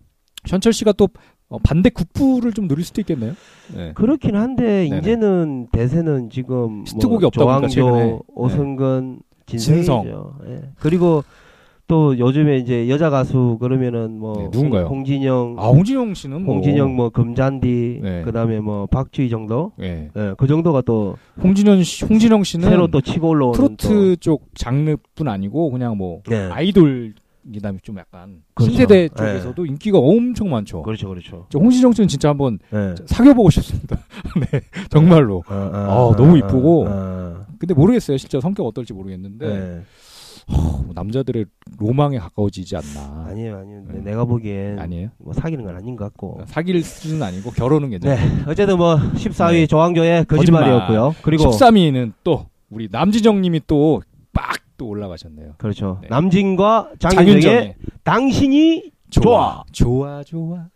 현철 씨가 또 어, 반대 국부를 좀 누릴 수도 있겠네요. 네. 그렇긴 한데 네네. 이제는 대세는 지금 히트곡이 뭐 없다 보니까 최근에. 조항조, 오승근, 진성이죠. 진성. 예. 그리고 또 요즘에 이제 여자 가수 그러면은 뭐 네, 누군가요? 홍, 진영 아 홍진영 씨는 뭐 홍진영 뭐 금잔디 네. 그다음에 뭐 박주희 정도 예. 예, 그 정도가 또 홍진영 씨, 홍진영 씨는 새로 또 치고 올라오는 트로트 쪽 장르뿐 아니고 그냥 뭐 또, 예. 아이돌 그다음에 좀 약간 그렇죠. 신세대 예. 쪽에서도 인기가 엄청 많죠. 그렇죠 그렇죠 저 홍진영 씨는 진짜 한번 예. 사귀어보고 싶습니다. <laughs> 네, 정말로. 아, 아, 아, 아, 너무 아, 이쁘고. 아, 근데 모르겠어요. 실제 성격 어떨지 모르겠는데 예. 어, 남자들의 로망에 가까워지지 않나. 아니에요 아니에요 네. 내가 보기엔 아니에요? 뭐 사귀는 건 아닌 것 같고 사귈 수는 아니고 결혼은 네 괜찮아요. 어쨌든 뭐 14위 네. 조항조의 거짓말이었고요 그리고 13위는 또 우리 남지정 님이 또 빡 또 올라가셨네요. 그렇죠 네. 남진과 장윤정의 장윤정의 당신이 좋아 좋아 좋아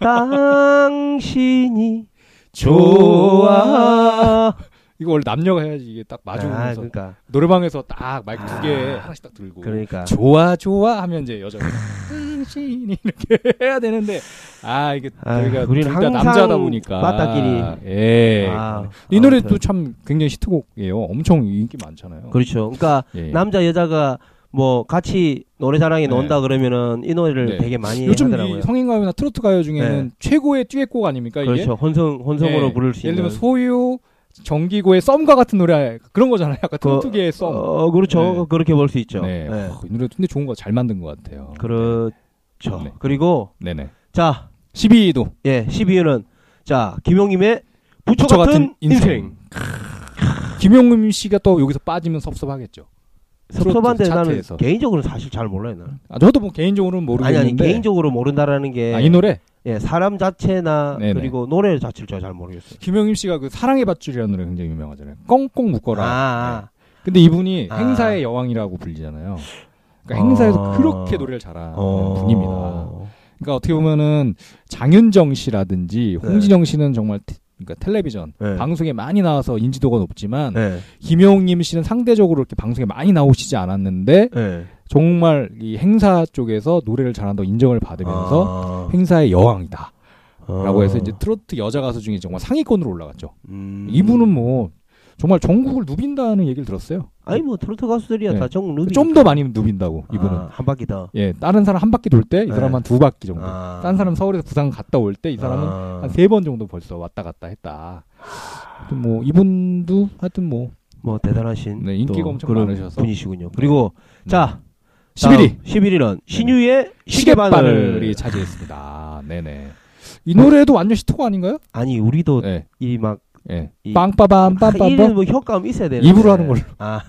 당신이 <laughs> 좋아. 이거 원래 남녀가 해야지 이게 딱 아, 마주보면서 그러니까 노래방에서 딱 마이크 두개 아. 하나씩 딱 들고 그러니까 좋아 좋아 하면 이제 여자가 당신이 이렇게 <laughs> 해야 되는데 아 이게 아, 저희가 우리는 항상 남자다 보니까 빠따끼리. 예 아, 이 노래도 아무튼. 참 굉장히 히트곡이에요 엄청 인기 많잖아요 그렇죠 그러니까 예. 남자 여자가 뭐 같이 노래자랑에 네. 논다 그러면은 이 노래를 네. 되게 많이 요즘 하더라고요 이 성인 가요나 트로트 가요 중에는 네. 최고의 듀엣곡 아닙니까 이게 그렇죠 혼성 혼성으로 예. 부를 수 예를 있는 들면 소유 정기고의 썸과 같은 노래 그런 거잖아요 약간 그, 트로트계의 썸 어 그렇죠 네. 그렇게 볼 수 있죠 네. 네. 어, 이 노래 근데 좋은 거 잘 만든 것 같아요 그렇죠 네. 그리고 네네 자 12위도 예, 12위는 자 김용임의 부처, 부처 같은, 같은 인생. 인생. 김용임 씨가 또 여기서 빠지면 섭섭하겠죠. 섭섭한데 나는 차트에서. 개인적으로는 사실 잘 몰라요. 나는. 아, 저도 뭐 개인적으로는 아니 모르겠는데. 아니 개인적으로 모른다라는 게 아, 이 노래 예, 사람 자체나 네네. 그리고 노래 자체를 제가 잘 모르겠어요. 김용임 씨가 그 사랑의 밧줄이라는 노래 굉장히 유명하잖아요. 꽁꽁 묶어라. 아, 네. 근데 이분이 아. 행사의 여왕이라고 불리잖아요. 그러니까 행사에서 어. 그렇게 노래를 잘하는 어. 분입니다. 그러니까 어떻게 보면은 장윤정 씨라든지 네. 홍진영 씨는 정말 테, 그러니까 텔레비전 네. 방송에 많이 나와서 인지도가 높지만 네. 김용임 씨는 상대적으로 이렇게 방송에 많이 나오시지 않았는데 네. 정말 이 행사 쪽에서 노래를 잘한다고 인정을 받으면서 아. 행사의 여왕이다. 라고 어. 해서 이제 트로트 여자 가수 중에 정말 상위권으로 올라갔죠. 음. 이분은 뭐 정말 전국을 누빈다는 얘기를 들었어요. 아니 뭐 트로트 가수들이야 네. 다 전국 누비 좀더 많이 누빈다고 이분은. 아, 한 바퀴 더. 예, 다른 사람 한 바퀴 돌 때이 네. 사람 한두 바퀴 정도. 아. 딴 사람 서울에서 부산 갔다 올 때 이 사람은 아. 한세 번 정도 벌써 왔다 갔다 했다. 하여튼 뭐 이분도 하여튼 뭐 뭐 대단하신 네, 인기가 또 엄청 많으셔서. 분이시군요. 그리고 네. 자 11위 11위는 신유의 시계바늘이 시계바늘. 차지했습니다. 네네. 이 노래도 완전 히트곡 아닌가요? 아니 우리도 네. 이막 예. 이- 빵빠밤 이는 빰빰빰. 뭐 효과음 있어야 되는데 입으로 하는 걸로. 아,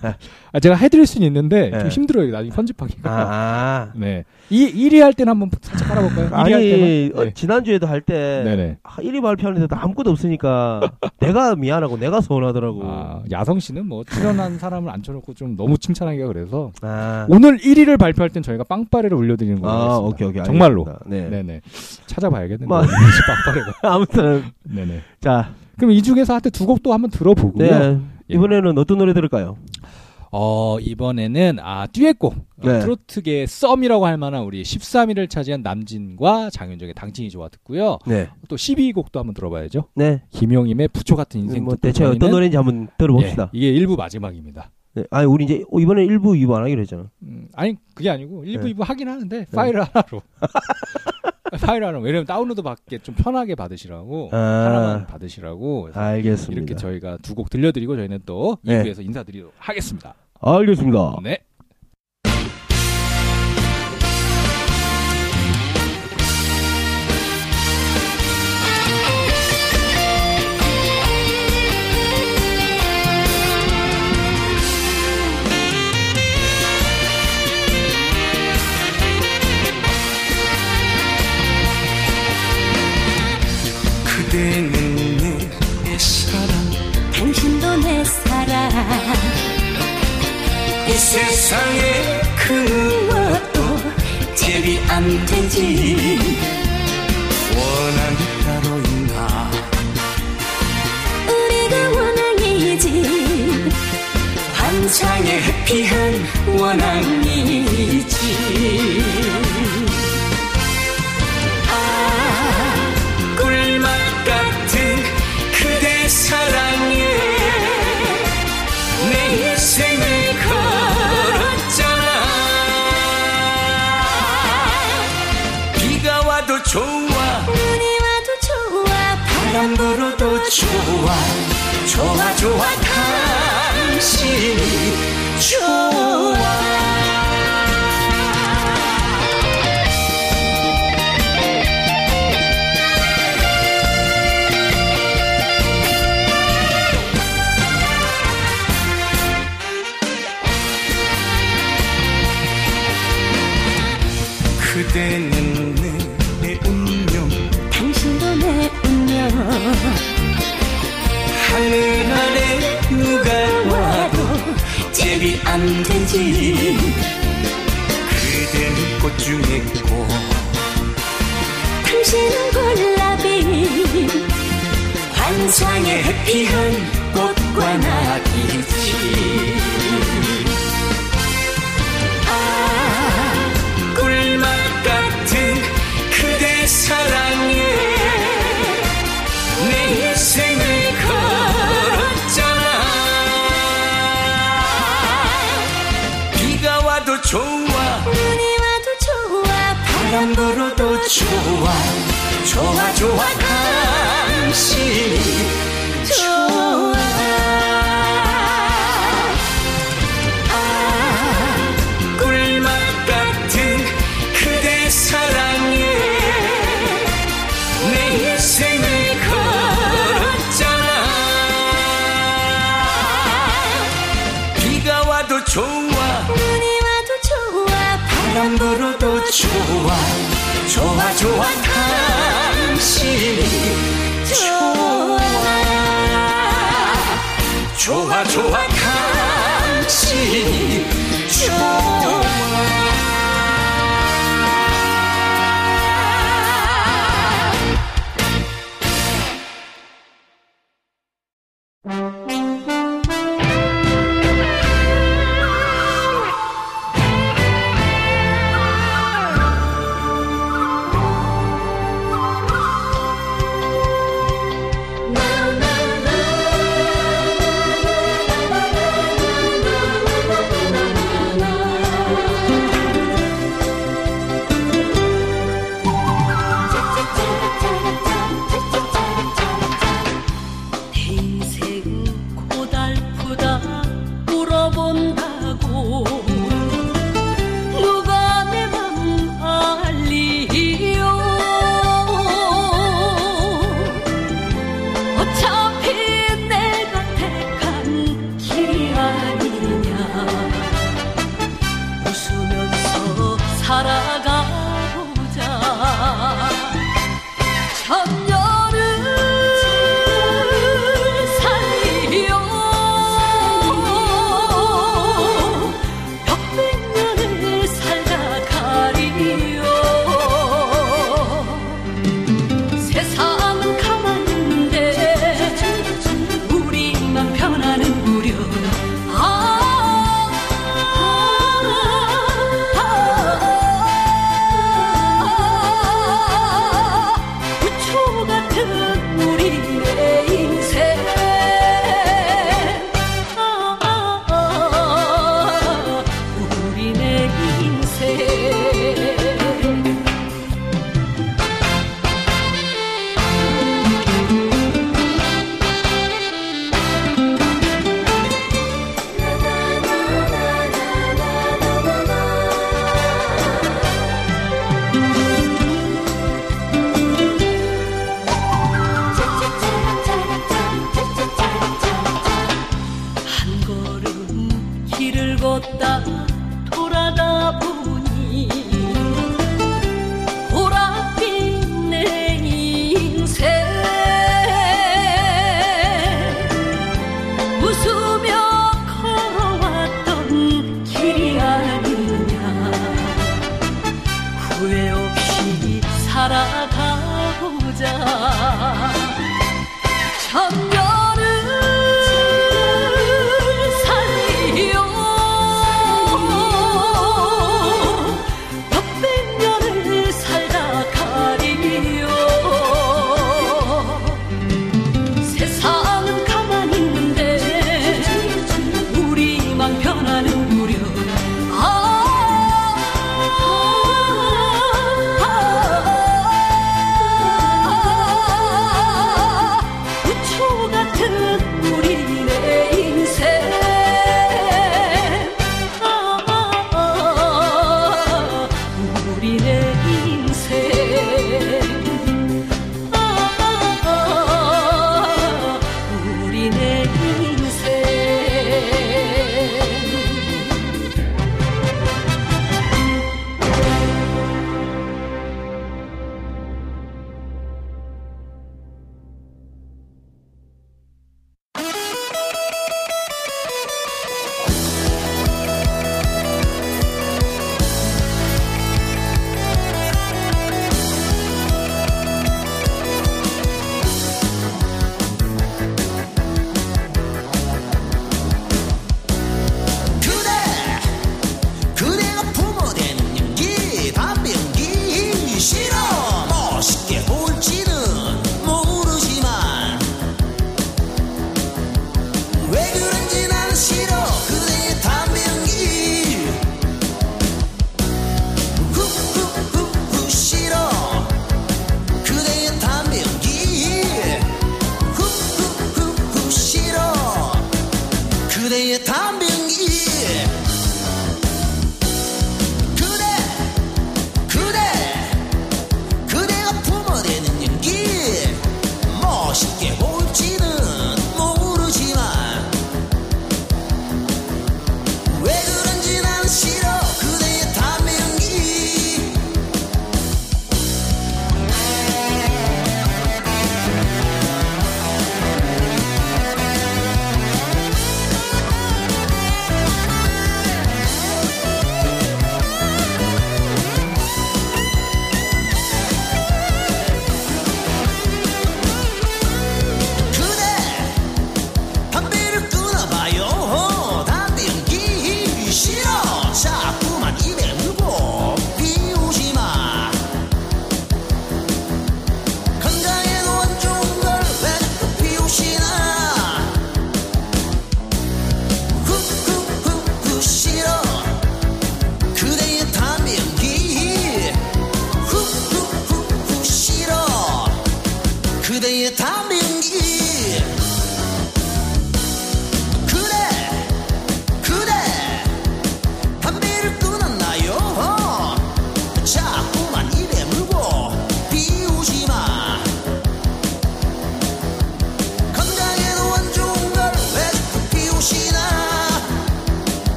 아, 제가 해드릴 수는 있는데 네. 좀 힘들어요. 나중에 편집하기가. 아, 아. <laughs> 네. 이 1위 할 때는 한번 살짝 깔아볼까요? 1위 할 아니. 어, 네. 지난주에도 할때 네네. 1위 발표하는데도 아무것도 없으니까 <laughs> 내가 미안하고 내가 서운하더라고. 아, 야성 씨는 뭐 출연한 사람을 앉혀놓고 좀 너무 칭찬하기가 그래서 아, 오늘 1위를 발표할 땐 저희가 빵빠레를 올려드리는 거예요. 아, 오케이 오케이. 정말로. 알겠습니다. 네. 네네. 찾아봐야겠는데. 뭐- <laughs> 빵빠레가. 아무튼 네네. 자, 그럼 이 중에서 하여튼 두 곡도 한번 들어보고요. 네. 예. 이번에는 어떤 노래 들을까요? 어, 이번에는, 아, 듀엣곡. 어, 네. 트로트계의 썸이라고 할 만한 우리 13위를 차지한 남진과 장윤정의 당진이 좋아 듣고요. 네. 또 12위 곡도 한번 들어봐야죠. 네. 김용임의 부초 같은 인생. 뭐 대체 어떤 노래인지 한번 들어봅시다. 예, 이게 일부 마지막입니다. 네. 아니 우리 이제 어, 이번에 1부 2부 안 하기로 했잖아. 음, 아니 그게 아니고 일부 네. 이부 하긴 하는데 파일 하나로 <laughs> 파일 하나 왜냐면 다운로드 받기 좀 편하게 받으시라고 아. 하나만 받으시라고 알겠습니다. 이렇게 저희가 두 곡 들려드리고 저희는 또 네. 2부에서 인사드리도록 하겠습니다. 알겠습니다. 네. 세상에 해피한 원앙이지. 아 꿀맛 같은 그대 사랑에 내 인생을 걸었잖아. 비가 와도 좋아. 눈이 와도 좋아. 바람 불어도 좋아. 좋아 좋아 당신 그대는 내, 운명 당신도 내 운명. 하늘 아래 누가 대비 안 되지. 그대는 꽃 중에 꽃 당신은 골라비 환상의 해피한 꽃과 나비지. 좋아 좋아. 出洛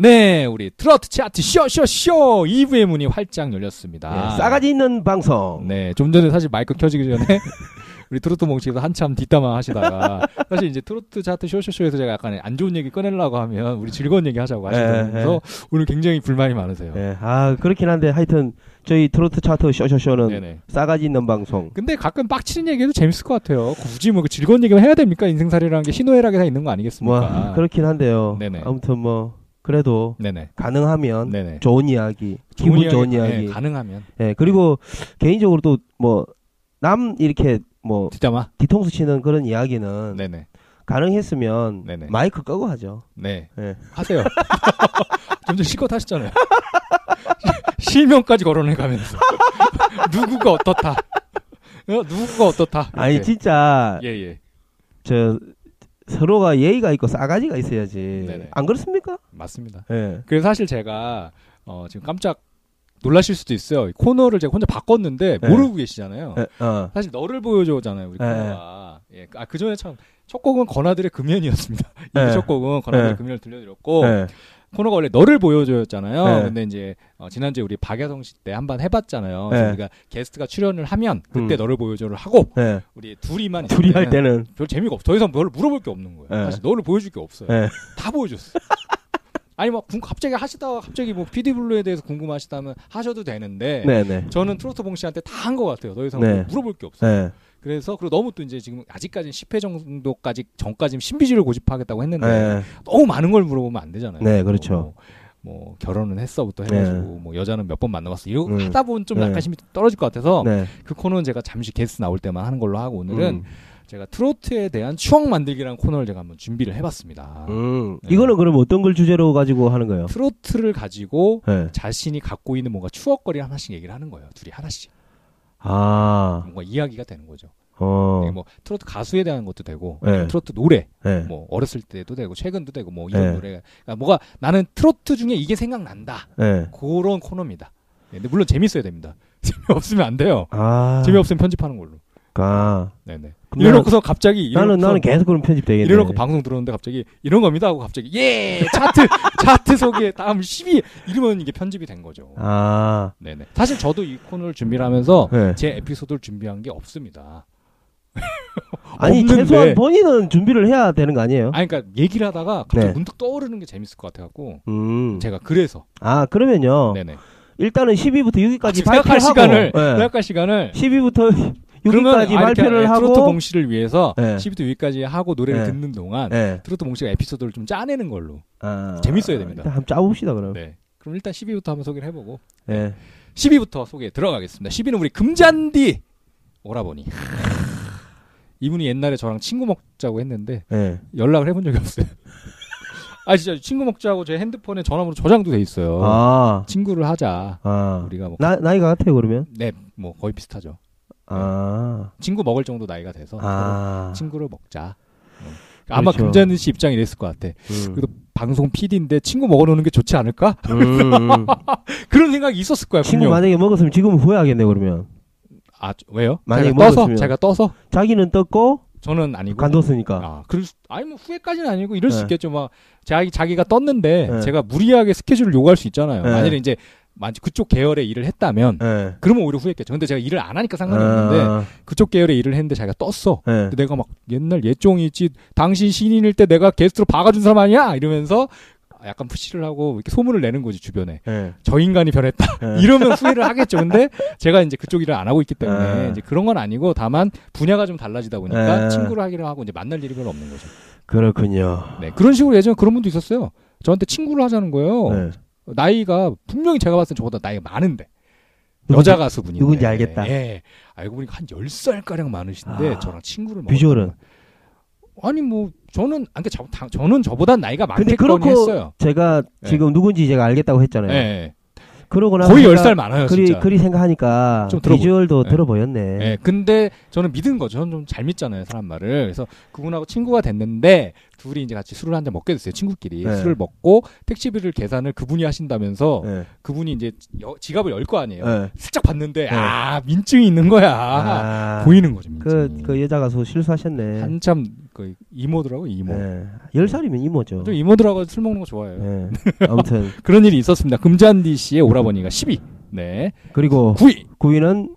네, 우리 트로트 차트 쇼쇼쇼 2부의 문이 활짝 열렸습니다. 예, 싸가지 있는 방송. 네, 좀 전에 사실 마이크 켜지기 전에 <laughs> 우리 트로트 몽치에서 한참 뒷담화 하시다가 사실 이제 트로트 차트 쇼쇼쇼에서 제가 약간 안 좋은 얘기 꺼내려고 하면 우리 즐거운 얘기 하자고 하시면서 오늘 굉장히 불만이 많으세요. 예, 아 그렇긴 한데 하여튼 저희 트로트 차트 쇼쇼쇼는 네네. 싸가지 있는 방송. 근데 가끔 빡치는 얘기도 재밌을 것 같아요. 굳이 뭐그 즐거운 얘기만 해야 됩니까? 인생살이라는 게 희노애락에 다 있는 거뭐 아니겠습니까? 그렇긴 한데요. 네네. 아무튼 뭐 그래도 네네. 가능하면 네네. 좋은 이야기, 기분 좋은 이야기. 네, 가능하면 예, 그리고 개인적으로 또 뭐 남 이렇게 뭐 뒷담화. 뒤통수 치는 그런 이야기는 네네. 가능했으면 네네. 마이크 끄고 하죠. 네. 예. 하세요. <laughs> 점점 실컷 하시잖아요. <laughs> 실명까지 거론해 가면서 <laughs> 누구가 어떻다. 어? 누구가 어떻다. 아니 이렇게. 진짜 예 예. 저 서로가 예의가 있고 싸가지가 있어야지. 네네. 안 그렇습니까? 맞습니다. 예. 그래서 사실 제가 어, 지금 깜짝 놀라실 수도 있어요. 이 코너를 제가 혼자 바꿨는데 네. 모르고 계시잖아요. 예, 어. 사실 너를 보여줘잖아요, 우리 네. 코너가. 예. 아, 그 전에 참, 첫 곡은 건아들의 금연이었습니다. <laughs> 네. 이첫 곡은 건아들의 네. 금연을 들려드렸고, 예. 코너가 원래 너를 보여줘였잖아요. 네. 근데 이제, 어, 지난주에 우리 박야성 씨 때 한번 해봤잖아요. 네. 우리가 게스트가 출연을 하면, 그때 음. 너를 보여줘를 하고, 예. 우리 둘이만. 둘이 할 때는 별 재미가 없어. 더 이상 뭘 물어볼 게 없는 거예요. 네. 사실 너를 보여줄 게 없어요. 예. 다 보여줬어. <laughs> 아니, 막, 궁- 갑자기 하시다가 갑자기 뭐, PD블루에 대해서 궁금하시다면 하셔도 되는데, 네, 네. 저는 트로트 봉 씨한테 다 한 것 같아요. 더 이상 네. 뭐 물어볼 게 없어요. 예. 그래서 그리고 너무 또 이제 지금 아직까지는 10회 정도까지 전까지 신비주의를 고집하겠다고 했는데 예. 너무 많은 걸 물어보면 안 되잖아요. 네, 그렇죠. 뭐, 뭐 결혼은 했어부터 해가지고 네. 뭐 여자는 몇 번 만나봤어 이러고 음. 하다 보면 좀 네. 약간 힘이 떨어질 것 같아서 네. 그 코너는 제가 잠시 게스트 나올 때만 하는 걸로 하고 오늘은 음. 제가 트로트에 대한 추억 만들기라는 코너를 제가 한번 준비를 해봤습니다. 음. 네. 이거는 그럼 어떤 걸 주제로 가지고 하는 거예요? 트로트를 가지고 예. 자신이 갖고 있는 뭔가 추억거리 하나씩 얘기를 하는 거예요. 둘이 하나씩 아. 뭔가 이야기가 되는 거죠. 어. 뭐 트로트 가수에 대한 것도 되고 네. 아니면 트로트 노래 예. 뭐 어렸을 때도 되고 최근도 되고 뭐 이런 네. 노래가 그러니까 뭐가 나는 트로트 중에 이게 생각난다 예. 그런 코너입니다. 예, 근데 물론 재밌어야 됩니다. <laughs> 재미없으면 안 돼요. 아. 재미없으면 편집하는 걸로. 아. 네네. 이래놓고서 갑자기 나는 이래놓고서 나는 계속 그럼 편집 되겠네. 이래놓고 방송 들었는데 갑자기 이런 겁니다 하고 갑자기 예 차트 <laughs> 차트 소개 다음 10위 이러면 이게 편집이 된 거죠. 아. 네네. 사실 저도 이 코너를 준비를 하면서 예. 제 에피소드를 준비한 게 없습니다. <laughs> 아니 없는데. 최소한 본인은 준비를 해야 되는 거 아니에요? 아니 그러니까 얘기를 하다가 갑자기 네. 문득 떠오르는 게 재밌을 것 같아갖고 음. 제가 그래서 아 그러면요. 네네. 일단은 10위부터 6위까지 생각할 발표하고 시간을 예. 생각할 시간을 10위부터 그러면 6위까지 아, 발표를 예, 하고 트로트 봉씨를 위해서 네. 10위부터 6위까지 하고 노래를 네. 듣는 동안 예. 트로트 봉씨가 에피소드를 좀 짜내는 걸로 아, 재밌어야 됩니다. 일단 한번 짜봅시다 그럼. 네. 그럼 일단 10위부터 한번 소개를 해보고 예. 10위부터 소개 들어가겠습니다. 10위는 우리 금잔디 오라버니. <laughs> 이분이 옛날에 저랑 친구 먹자고 했는데 예. 연락을 해본 적이 없어요. <laughs> 아 진짜 친구 먹자고 제 핸드폰에 전화번호 저장도 돼 있어요. 아. 친구를 하자. 아. 우리가 뭐 나 나이가 같아요 그러면? 네, 뭐 거의 비슷하죠. 아. 친구 먹을 정도 나이가 돼서 아. 친구를 먹자. 어. 아마 그렇죠. 금잔디 씨 입장이 이랬을 것 같아. 음. 그래도 방송 PD인데 친구 먹어놓는 게 좋지 않을까? 음, 음. <laughs> 그런 생각이 있었을 거야. 친구 분명. 만약에 먹었으면 지금 후회하겠네 그러면. 아 왜요? 만약에 제가 떠서. 제가 떠서 자기는 떴고 저는 아니고 간뒀으니까. 아, 그럴 수, 아니 뭐 후회까지는 아니고 이럴 수 네. 있겠죠. 막 자기 자기가 떴는데 네. 제가 무리하게 스케줄을 요구할 수 있잖아요. 네. 만약에 이제 만- 그쪽 계열의 일을 했다면 예. 그러면 오히려 후회했겠죠. 근데 제가 일을 안 하니까 상관이 없는데 아, 그쪽 계열의 일을 했는데 자기가 떴어. 예. 근데 내가 막 옛날 예종이 있지 당신 신인일 때 내가 게스트로 박아준 사람 아니야? 이러면서 약간 푸시를 하고 이렇게 소문을 내는 거지 주변에 예. 저 인간이 변했다 예. <laughs> 이러면 후회를 하겠죠 근데 제가 이제 그쪽 일을 안 하고 있기 때문에 예. 이제 그런 건 아니고 다만 분야가 좀 달라지다 보니까 예. 친구를 하기로 하고 이제 만날 일이 별로 없는 거죠 그렇군요. 네 그런 식으로 예전에 그런 분도 있었어요 저한테 친구를 하자는 거예요 네. 나이가 분명히 제가 봤을 때 저보다 나이가 많은데 여자 가수분인데 누군지 알겠다. 예 알고 보니까 한 10살 가량 많으신데 아. 저랑 친구를 비주얼은? 아니 뭐 저는 아니 저, 당- 저는 저보다 나이가 많겠거니 했어요. 제가 네. 지금 누군지 제가 알겠다고 했잖아요. 예. 그러고 나서 거의 제가 10살 많아요, 그리 진짜. 그리 생각하니까 좀 들어보- 비주얼도 네. 들어 보였네. 예. 근데 저는 믿은 거죠. 저는 좀 잘 믿잖아요, 사람 말을. 그래서 그분하고 친구가 됐는데 둘이 이제 같이 술을 한 잔 먹게 됐어요. 친구끼리 네. 술을 먹고 택시비를 계산을 그분이 하신다면서 네. 그분이 이제 여- 지갑을 열 거 아니에요. 네. 슬쩍 봤는데 아 민증이 있는 거야. 아, 보이는 거죠. 민증이. 그, 그 여자 가수 실수하셨네. 한참 그 이모더라고 이모. 네. 10살이면 이모죠. 저 이모들하고 술 먹는 거 좋아해요. 네. <laughs> 아무튼 그런 일이 있었습니다. 금잔디 씨의 오라버니가 10위. 네. 그리고 9위. 9위는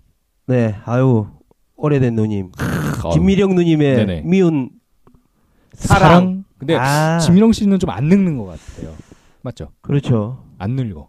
네 아유 오래된 누님 김미령 누님의 네네. 미운 사랑. 사랑. 근데 아 지민영 씨는 좀 안 늙는 것 같아요. 맞죠? 그렇죠. 안 늙어.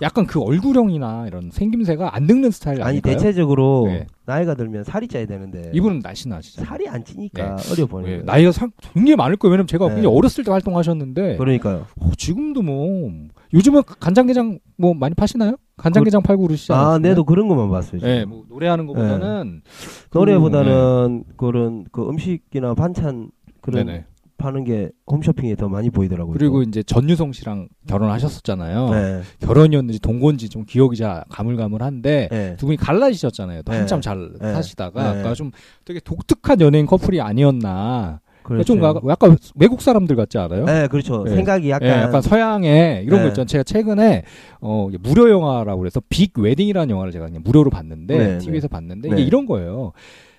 약간 그 얼굴형이나 이런 생김새가 안 늙는 스타일 아니 아닐까요? 대체적으로 네. 나이가 들면 살이 쪄야 되는데 이분은 날씬하시죠. 살이 안 찌니까 어려 보여요. 예, 나이가 상, 굉장히 많을 거예요. 왜냐면 제가 네. 굉장히 어렸을 때 활동하셨는데 그러니까요. 어, 지금도 뭐 요즘은 간장게장 뭐 많이 파시나요? 간장게장 팔고 그러시지 않았어요? 아, 내도 그런 것만 봤어요. 지금. 예, 뭐 노래하는 것보다는 그, 노래보다는 그런 그 음식이나 반찬 그런 네네. 파는 게 홈쇼핑에 더 많이 보이더라고요. 그리고 이제 전유성 씨랑 결혼하셨었잖아요. 네. 결혼이었는지 동거인지 좀 기억이 잘 가물가물한데 네. 두 분이 갈라지셨잖아요. 또 네. 한참 잘 네. 사시다가 네. 그러니까 좀 되게 독특한 연예인 커플이 아니었나. 그렇죠. 좀 가- 약간 외국 사람들 같지 않아요? 네, 그렇죠. 네. 생각이 약간, 예, 약간 서양의 이런 네. 거 있잖아요. 제가 최근에 어, 무료 영화라고 그래서 빅 웨딩이라는 영화를 제가 그냥 무료로 봤는데 네, TV에서 봤는데 네. 이게 이런 거예요.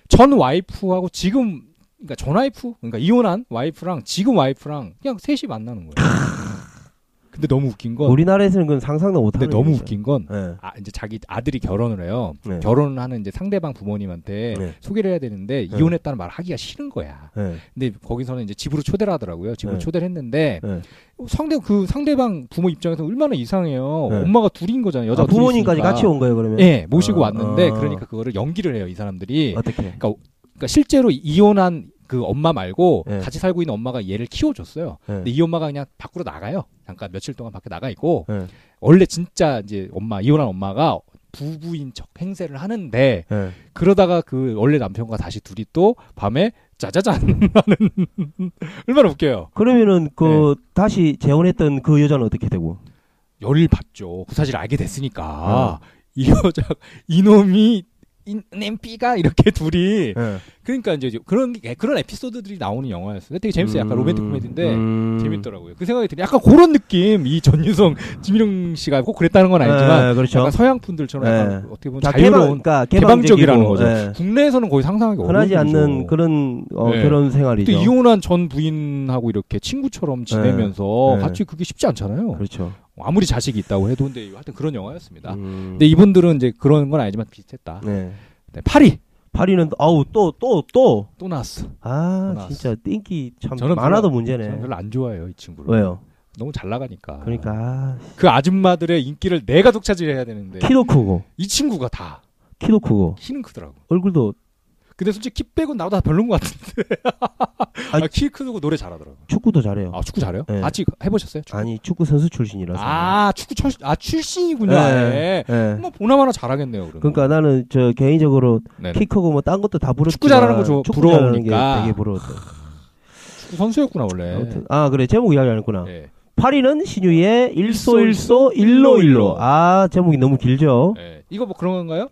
전 와이프하고 지금 그러니까 전 와이프 그러니까 이혼한 와이프랑 지금 와이프랑 그냥 셋이 만나는 거예요. <laughs> 근데 너무 웃긴 건 우리나라에서는 그건 상상도 못 근데 너무. 웃긴 건 네. 아, 이제 자기 아들이 결혼을 해요. 네. 결혼을 하는 이제 상대방 부모님한테 네. 소개를 해야 되는데 네. 이혼했다는 말을 하기가 싫은 거야. 네. 근데 거기서는 이제 집으로 초대를 하더라고요. 집으로 네. 초대를 했는데 네. 상대 그 상대방 부모 입장에서 얼마나 이상해요. 네. 엄마가 둘인 거잖아요. 여자 아, 부모님까지 같이 온 거예요, 그러면? 예, 모시고 아, 왔는데 아. 그러니까 그거를 연기를 해요. 이 사람들이. 어떻게? 그러니까 실제로 이혼한 그 엄마 말고 네. 같이 살고 있는 엄마가 얘를 키워줬어요. 네. 근데 이 엄마가 그냥 밖으로 나가요. 잠깐 며칠 동안 밖에 나가 있고 네. 원래 진짜 이제 엄마 이혼한 엄마가 부부인 척 행세를 하는데 네. 그러다가 그 원래 남편과 다시 둘이 또 밤에 짜자잔 <laughs> 하는 얼마나 웃겨요. 그러면은 그 네. 다시 재혼했던 그 여자는 어떻게 되고? 열을 받죠. 그 사실을 알게 됐으니까 어. 이 여자 이놈이 인엠삐가 이렇게 <laughs> 둘이 네. 그러니까 이제 그런 게- 그런 에피소드들이 나오는 영화였어요. 되게 재밌어요. 약간 로맨틱 코미디인데 음. 재밌더라고요. 그 생각이 드네. 약간 그런 느낌. 이 전유성, 지민영 씨가 꼭 그랬다는 건 아니지만 네, 그렇죠. 약간 서양 분들처럼 약간 네. 어떻게 보면 자, 자유로운 개방, 그러니까 개방적이라는 거죠. 예. 국내에서는 거의 상상하기 어려운 않는. 그런 어, 네. 결혼 또 생활이죠. 이혼한 전 부인하고 이렇게 친구처럼 지내면서 네. 같이 그게 쉽지 않잖아요. 그렇죠. 아무리 자식이 있다고 해도 근데 하여튼 그런 영화였습니다. 음. 근데 이분들은 이제 그런 건 아니지만 비슷했다. 네. 네, 파리 파리는 아우 또 또 또. 또 나왔어. 아 나왔어. 진짜 띵기 참 저는 많아도 별로- 문제네. 저는 별로 안 좋아해요 이 친구를. 왜요? 너무 잘 나가니까. 그러니까 아, 그 아줌마들의 인기를 내가 독차지해야 되는데 키도 크고 이 친구가 다 키도 크고 키는 크더라고. 얼굴도 근데 솔직히 키 빼고 나보다 별론 것 같은데. <laughs> 아니, 아, 키 크고 노래 잘하더라고. 축구도 잘해요. 아 축구 잘해요? 네. 아직 해보셨어요? 축구? 아니 축구 선수 출신이라서. 아 축구 출, 아 출신이군요. 네. 예. 뭐 보나마나 잘하겠네요. 그럼. 그러니까 나는 저 개인적으로 네네. 키 크고 뭐 딴 것도 다 부럽지만 축구 잘하는 거게 부러우니까. 되게 부러웠어. 축구 선수였구나 원래. 아무튼 아 그래 제목 이야기 안 했구나. 네. 파리는 신유의 일소일소 일로 일로. 아 제목이 너무 길죠. 네. 이거 뭐 그런 건가요?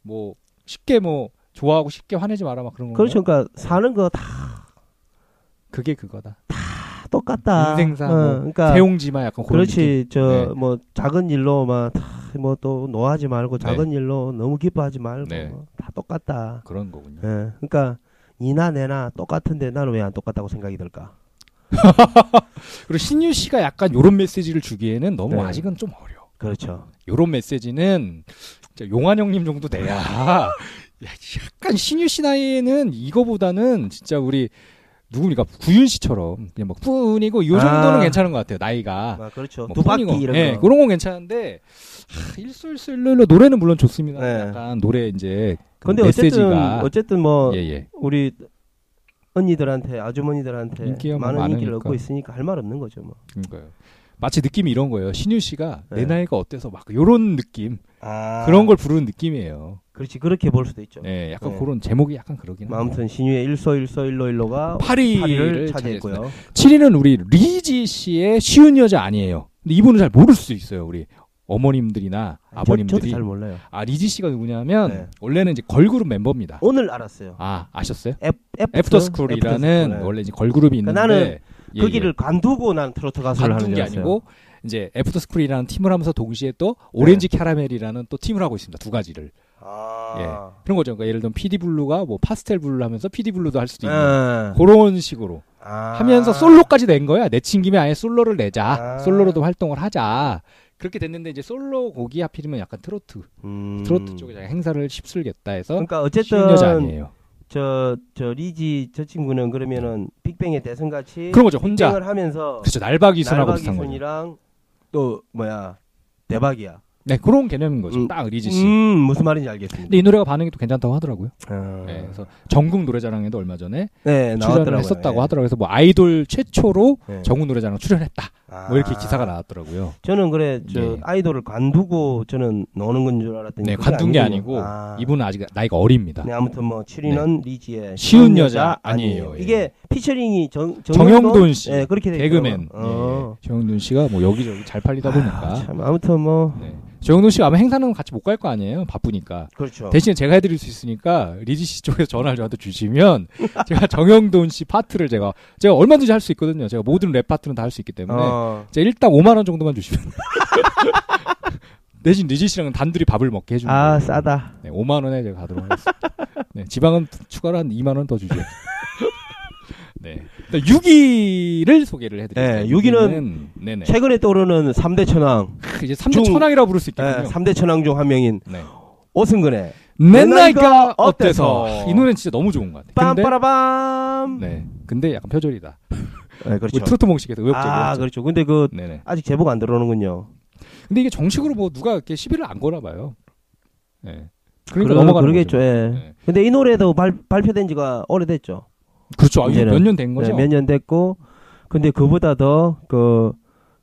뭐 쉽게 뭐 좋아하고 쉽게 화내지 마라 막 그런 건가요? 그렇죠. 그러니까 사는 거 다 그게 그거다. 똑같다. 인생사 어, 뭐 그러니까 세옹지마 약간 그런. 그렇지. 저 네. 뭐 작은 일로 막 뭐 또 노하지 말고 작은 일로 너무 기뻐하지 말고 네. 뭐다 똑같다. 그런 거군요. 예. 그러니까 니나 내나 똑같은데 나는 왜 안 똑같다고 생각이 들까? <laughs> 그리고 신유 씨가 약간 요런 메시지를 주기에는 너무 네. 아직은 좀 어려. 그렇죠. 요런 메시지는 용환 형님 정도 돼야 <laughs> 약간 신유 씨 나이에는 이거보다는 진짜 우리 누굽니까 구윤 씨처럼 그냥 뭐 뿐이고 요 정도는 아. 괜찮은 것 같아요 나이가 아, 그렇죠. 뭐 두 바퀴 뿐이고. 이런 예, 거. 그런 건 괜찮은데 하, 일술일로 노래는 물론 좋습니다 네. 약간 노래 이제 그 근데 어쨌든 메시지가 어쨌든 뭐 예 예 우리 언니들한테 아주머니들한테 인기가 뭐 많은 인기를 많으니까. 얻고 있으니까 할 말 없는 거죠 뭐. 그러니까요 마치 느낌이 이런 거예요 신유 씨가 내 네. 나이가 어때서 막 요런 느낌 아 그런 걸 부르는 느낌이에요 그렇지 그렇게 볼 수도 있죠. 예 약간 네. 그런 제목이 약간 그러긴 뭐 해요 아무튼 신유의 일소일소 일로일로가 8위를, 8위를 차지했고요. 차지했고요. 7위는 우리 리지 씨의 쉬운 여자 아니에요. 근데 이분은 잘 모를 수 있어요. 우리 어머님들이나 저, 아버님들이. 저도 잘 몰라요. 아 리지 씨가 누구냐면 네. 원래는 이제 걸그룹 멤버입니다. 오늘 알았어요. 아 아셨어요? 애, 애프터, 스쿨이라는 스쿨. 원래 이제 걸그룹이 있는데 그러니까 나는 예, 그 길을 관두고 난 트로트 가수를 하는 게. 아니고 이제 애프터 스쿨이라는 팀을 하면서 동시에 또 오렌지 네. 캐러멜이라는 또 팀을 하고 있습니다. 두 가지를. 아. 예. 그런 거죠. 그러니까 예를 들면 PD 블루가 뭐 파스텔 블루를 하면서 PD 블루도 할 수도 있는 예. 그런 식으로 아. 하면서 솔로까지 낸 거야. 내친 김에 아예 솔로를 내자. 아. 솔로로도 활동을 하자. 그렇게 됐는데 이제 솔로 곡이 하필이면 약간 트로트, 음. 트로트 쪽에 행사를 휩쓸겠다 해서 그러니까 쉬운 여자 어쨌든 아니에요. 저, 저 리지 저 친구는 그러면은 빅뱅의 대성 같이 그런 거죠. 혼자. 하면서 그렇죠. 날 봐 귀순하고 비슷한 거죠. 날 봐 귀순이랑 또 뭐야 대박이야. 네, 그런 개념인 거죠. 음. 딱 리지 씨. 음, 무슨 말인지 알겠습니다. 근데 이 노래가 반응이 또 괜찮다고 하더라고요. 어. 네, 그래서 전국 노래자랑에도 얼마 전에 네, 출연을. 했었다고 예. 하더라고요. 그래서 뭐 아이돌 최초로 네. 전국 노래자랑 출연했다. 뭐 이렇게 아. 기사가 나왔더라고요. 저는 그래 저 네. 아이돌을 관두고 저는 노는 건 줄 알았더니 네, 관둔 게. 아니고 아. 이분은 아직 나이가 어립니다. 네, 아무튼 뭐 7위는 리지의 쉬운 여자 아니에요. 예. 이게 피처링이 정, 정형돈 씨, 네, 그렇게 돼 개그맨. 있더라고요. 어. 예. 정형돈 씨가 뭐 여기저기 잘 팔리다 보니까. 아, 참 아무튼 뭐 네. 정형돈 씨가 아마 행사는 같이 못 갈 거 아니에요. 바쁘니까. 그렇죠. 대신에 제가 해드릴 수 있으니까 리지 씨 쪽에서 전화를 저한테 주시면 <laughs> 제가 정형돈 씨 파트를 제가 제가 얼마든지 할 수 있거든요. 제가 모든 랩 파트는 다 할 수 있기 때문에 어. 제가 일단 5만 원 정도만 주시면 <laughs> 대신 리지 씨랑 단둘이 밥을 먹게 해주는 아 거예요. 싸다. 네, 5만 원에 제가 가도록 하겠습니다. 네, 지방은 추가로 한 2만 원 더 주죠. <laughs> 네. 6위를 소개를 해드릴게요. 네, 육위는 네네. 최근에 떠오르는 3대 천왕. 이제 3대 중- 천왕이라고 부를 수 네, 있겠군요. 3대 천왕 중 한 명인 네. 오승근의 내 나이가 어때서? 어때서? 이 노래는 진짜 너무 좋은 것 같아요. 빰빠라밤. 네. 근데 약간 표절이다. 네, 그렇죠. 우리 트로트 몽식에서 의혹적이었죠. 아, 그렇죠. 근데 그 네네. 아직 제보가 안 들어오는군요. 근데 이게 정식으로 뭐 누가 이렇게 시비를 안 거나 봐요. 네. 그러니까 그러- 그러겠죠. 거죠. 예. 네. 근데 이 노래도 발, 발표된 지가 오래됐죠. 그렇죠. 아, 이게 이제는. 몇년 된 거죠? 몇년 됐고 근데 그보다 더 그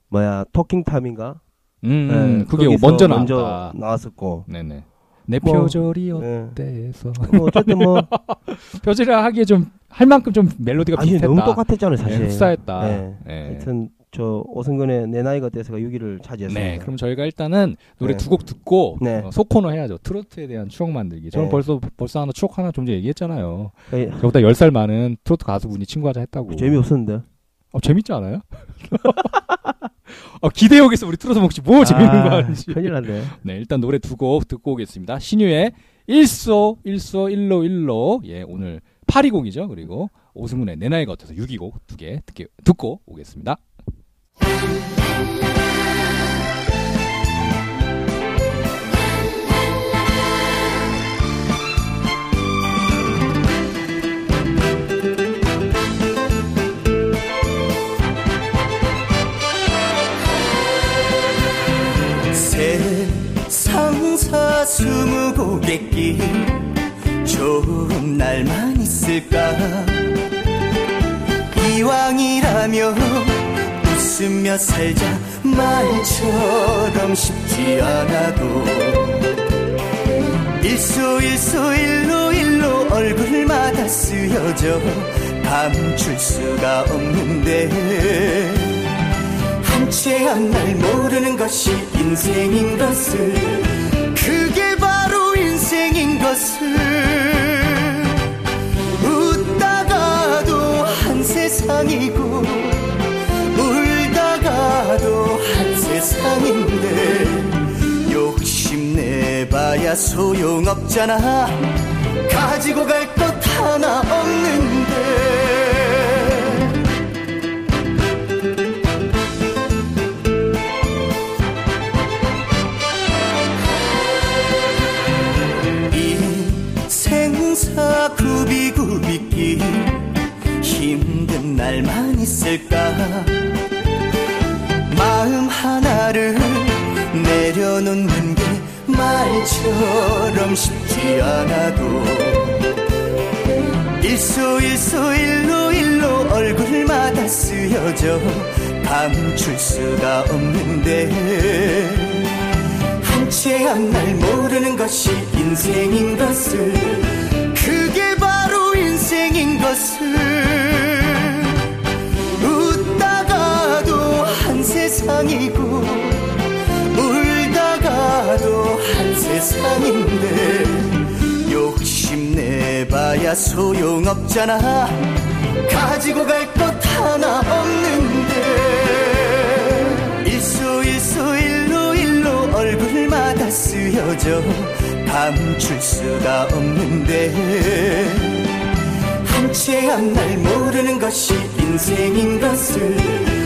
뭐야 토킹 탐인가? 음, 네, 그게 먼저 나왔다. 나왔었고. 네네. 내 뭐, 표절이 예. 어때서? 뭐 어쨌든 뭐 <laughs> 표절이라 하기에 좀 할 만큼 좀 멜로디가 아니 비슷했다. 너무 똑같았잖아요 사실. 네, 흡사했다. 네. 네. 하여튼 저 오승근의 내 나이가 돼서가 6위를 차지했습니다. 네, 그럼 저희가 일단은 노래 네. 두곡 듣고 네. 어, 소코너 해야죠. 트로트에 대한 추억 만들기. 저는 네. 벌써 벌써 하나 추억 하나 좀 전에 얘기했잖아요. 예, 저보다 10살 많은 트로트 가수분이 친구 하자 했다고. 재미없었는데. 어, 재밌지 않아요? <laughs> 어, 기대역에서 우리 트로트 혹시 뭐 재밌는 거 아, 하는지. 큰일 났네. 네, 일단 노래 두 곡 듣고 오겠습니다. 신유의 일소, 일소, 일로, 일로. 예, 오늘 8위곡이죠. 그리고 오승훈의 내 나이가 어때서 6위곡 두개 듣고 오겠습니다. 스무고개길 좋은 날만 있을까? 이왕이라면 웃으며 살자 말처럼 쉽지 않아도 일소 일소 일로 일로 얼굴마다 쓰여져 감출 수가 없는데 한채 한날 모르는 것이 인생인 것을 그게 것을 웃다가도 한 세상이고 울다가도 한 세상인데 욕심내봐야 소용없잖아. 가지고 갈 것 하나 없는데 있을까? 마음 하나를 내려놓는 게 말처럼 쉽지 않아도 일소 일소 일로 일로 얼굴마다 쓰여져 감출 수가 없는데 한채 한날 모르는 것이 인생인 것을 그게 바로 인생인 것을 세상이고 울다가도 한 세상인데 욕심내봐야 소용없잖아. 가지고 갈 것 하나 없는데 일소 일소 일로 일로 얼굴마다 쓰여져 감출 수가 없는데 한채한날 모르는 것이 인생인 것을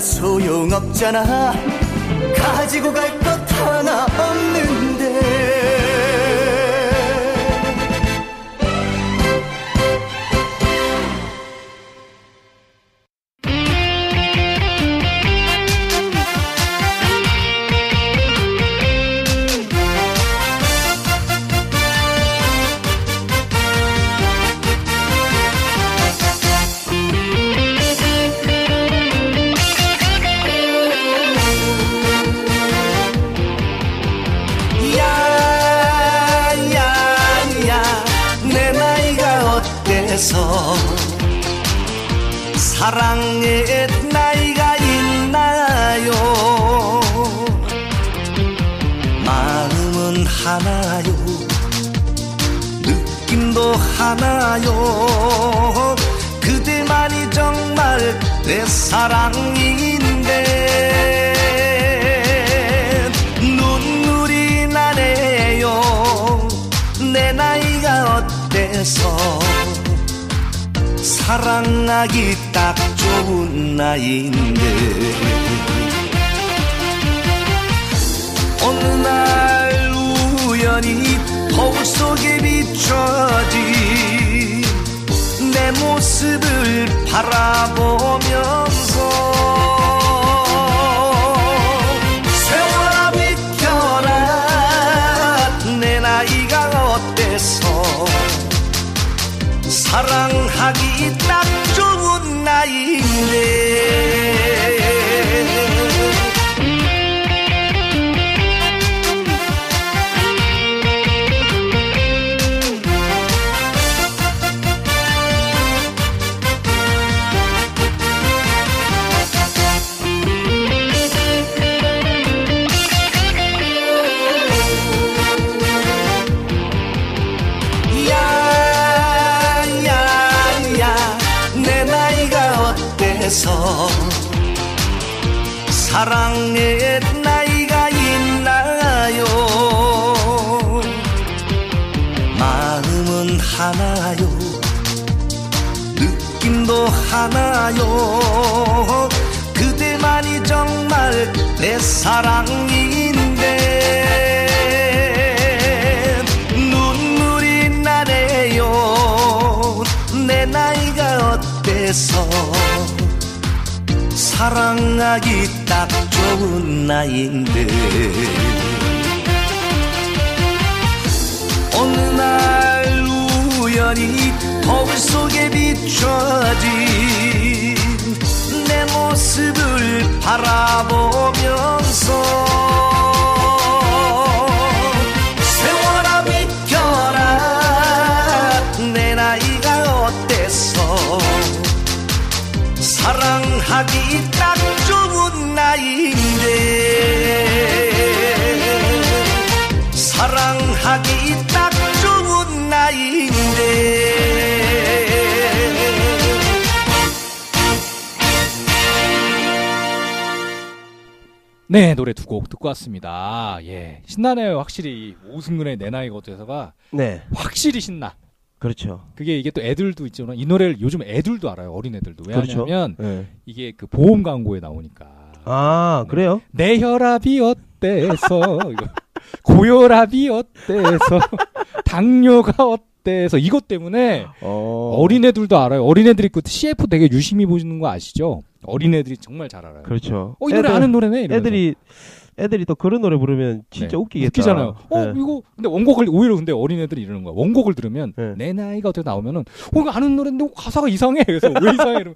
소용없잖아. 가지고 갈 것 하나 사랑하기 딱 좋은 나이인데. 어느 날 우연히 거울 속에 비춰진 내 모습을 바라보면서 세월아 비켜라. 내 나이가 어때서 사랑하기 딱 좋은 나이인데 하나요. 그대만이 정말 내 사랑인데 눈물이 나네요. 내 나이가 어때서? 사랑하기 딱 좋은 나이인데. 어느 날 우연히 거울 비춰진 내 모습을 바라보면서 세월아 비켜라 내 나이가 어때서 사랑하기 딱 좋은 나이인데 사랑하기 딱 좋은 나이 네, 노래 두 곡 듣고 왔습니다. 예. 신나네요. 확실히 오승근의 내 나이가 어때서가 네, 확실히 신나. 그렇죠. 그게 이게 또 애들도 있지만 이 노래를 요즘 애들도 알아요. 어린 애들도. 그렇죠. 왜냐하면 네. 이게 그 보험 광고에 나오니까. 아, 그래요? 내 혈압이 어때서 <laughs> 고혈압이 어때서 <laughs> 당뇨가 어때서 이것 때문에 어. 어린애들도 알아요. 어린애들이 그 CF 되게 유심히 보시는 거 아시죠? 어린애들이 정말 잘 알아요. 그렇죠. 어, 이 노래 애들- 아는 노래네. 이러면서. 애들이 애들이 또 그런 노래 부르면 진짜 네. 웃기겠다. 웃기잖아요. 어, 네. 이거 근데 원곡을 오히려 근데 어린애들이 이러는 거야. 원곡을 들으면 네. 내 나이가 어떻게 나오면은 어, 이거 아는 노래인데 가사가 이상해. 그래서 왜 이상해? 이러면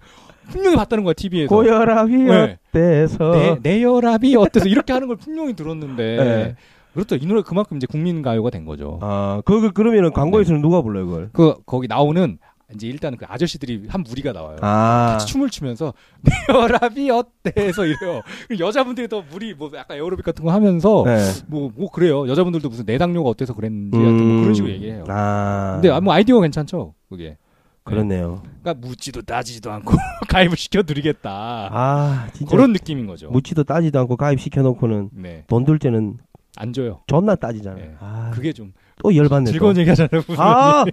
분명히 봤다는 거야 TV에서. 고혈압이 네. 어때서? 내, 내 혈압이 어때서 이렇게 하는 걸 분명히 들었는데 네. 그렇죠. 이 노래 그만큼 이제 국민 가요가 된 거죠. 아, 그, 그 그러면은 광고에서는 누가 불러요, 그걸? 그 거기 나오는 이제 일단은 그 아저씨들이 한 무리가 나와요. 아. 같이 춤을 추면서 <laughs> 내 혈압이 어때 해서 이래요. 그리고 여자분들이 더 무리 뭐 약간 에어로빅 같은 거 하면서 네. 뭐뭐 그래요. 여자분들도 무슨 내당뇨가 어때서 그랬는지 하여튼 뭐 그런 식으로 얘기해요. 음. 아. 근데 아, 뭐 아이디어가 괜찮죠. 그게. 그렇네요. 그러니까 묻지도 따지지도 않고 <laughs> 가입을 시켜드리겠다. 아, 진짜 그런 느낌인 거죠. 묻지도 따지도 않고 가입 시켜 놓고는 네. 돈들 때는 안 줘요. 존나 따지잖아요. 네. 아, 그게 좀 또 열받네. 즐거운 또. 얘기 하잖아요. 무슨 아, 아,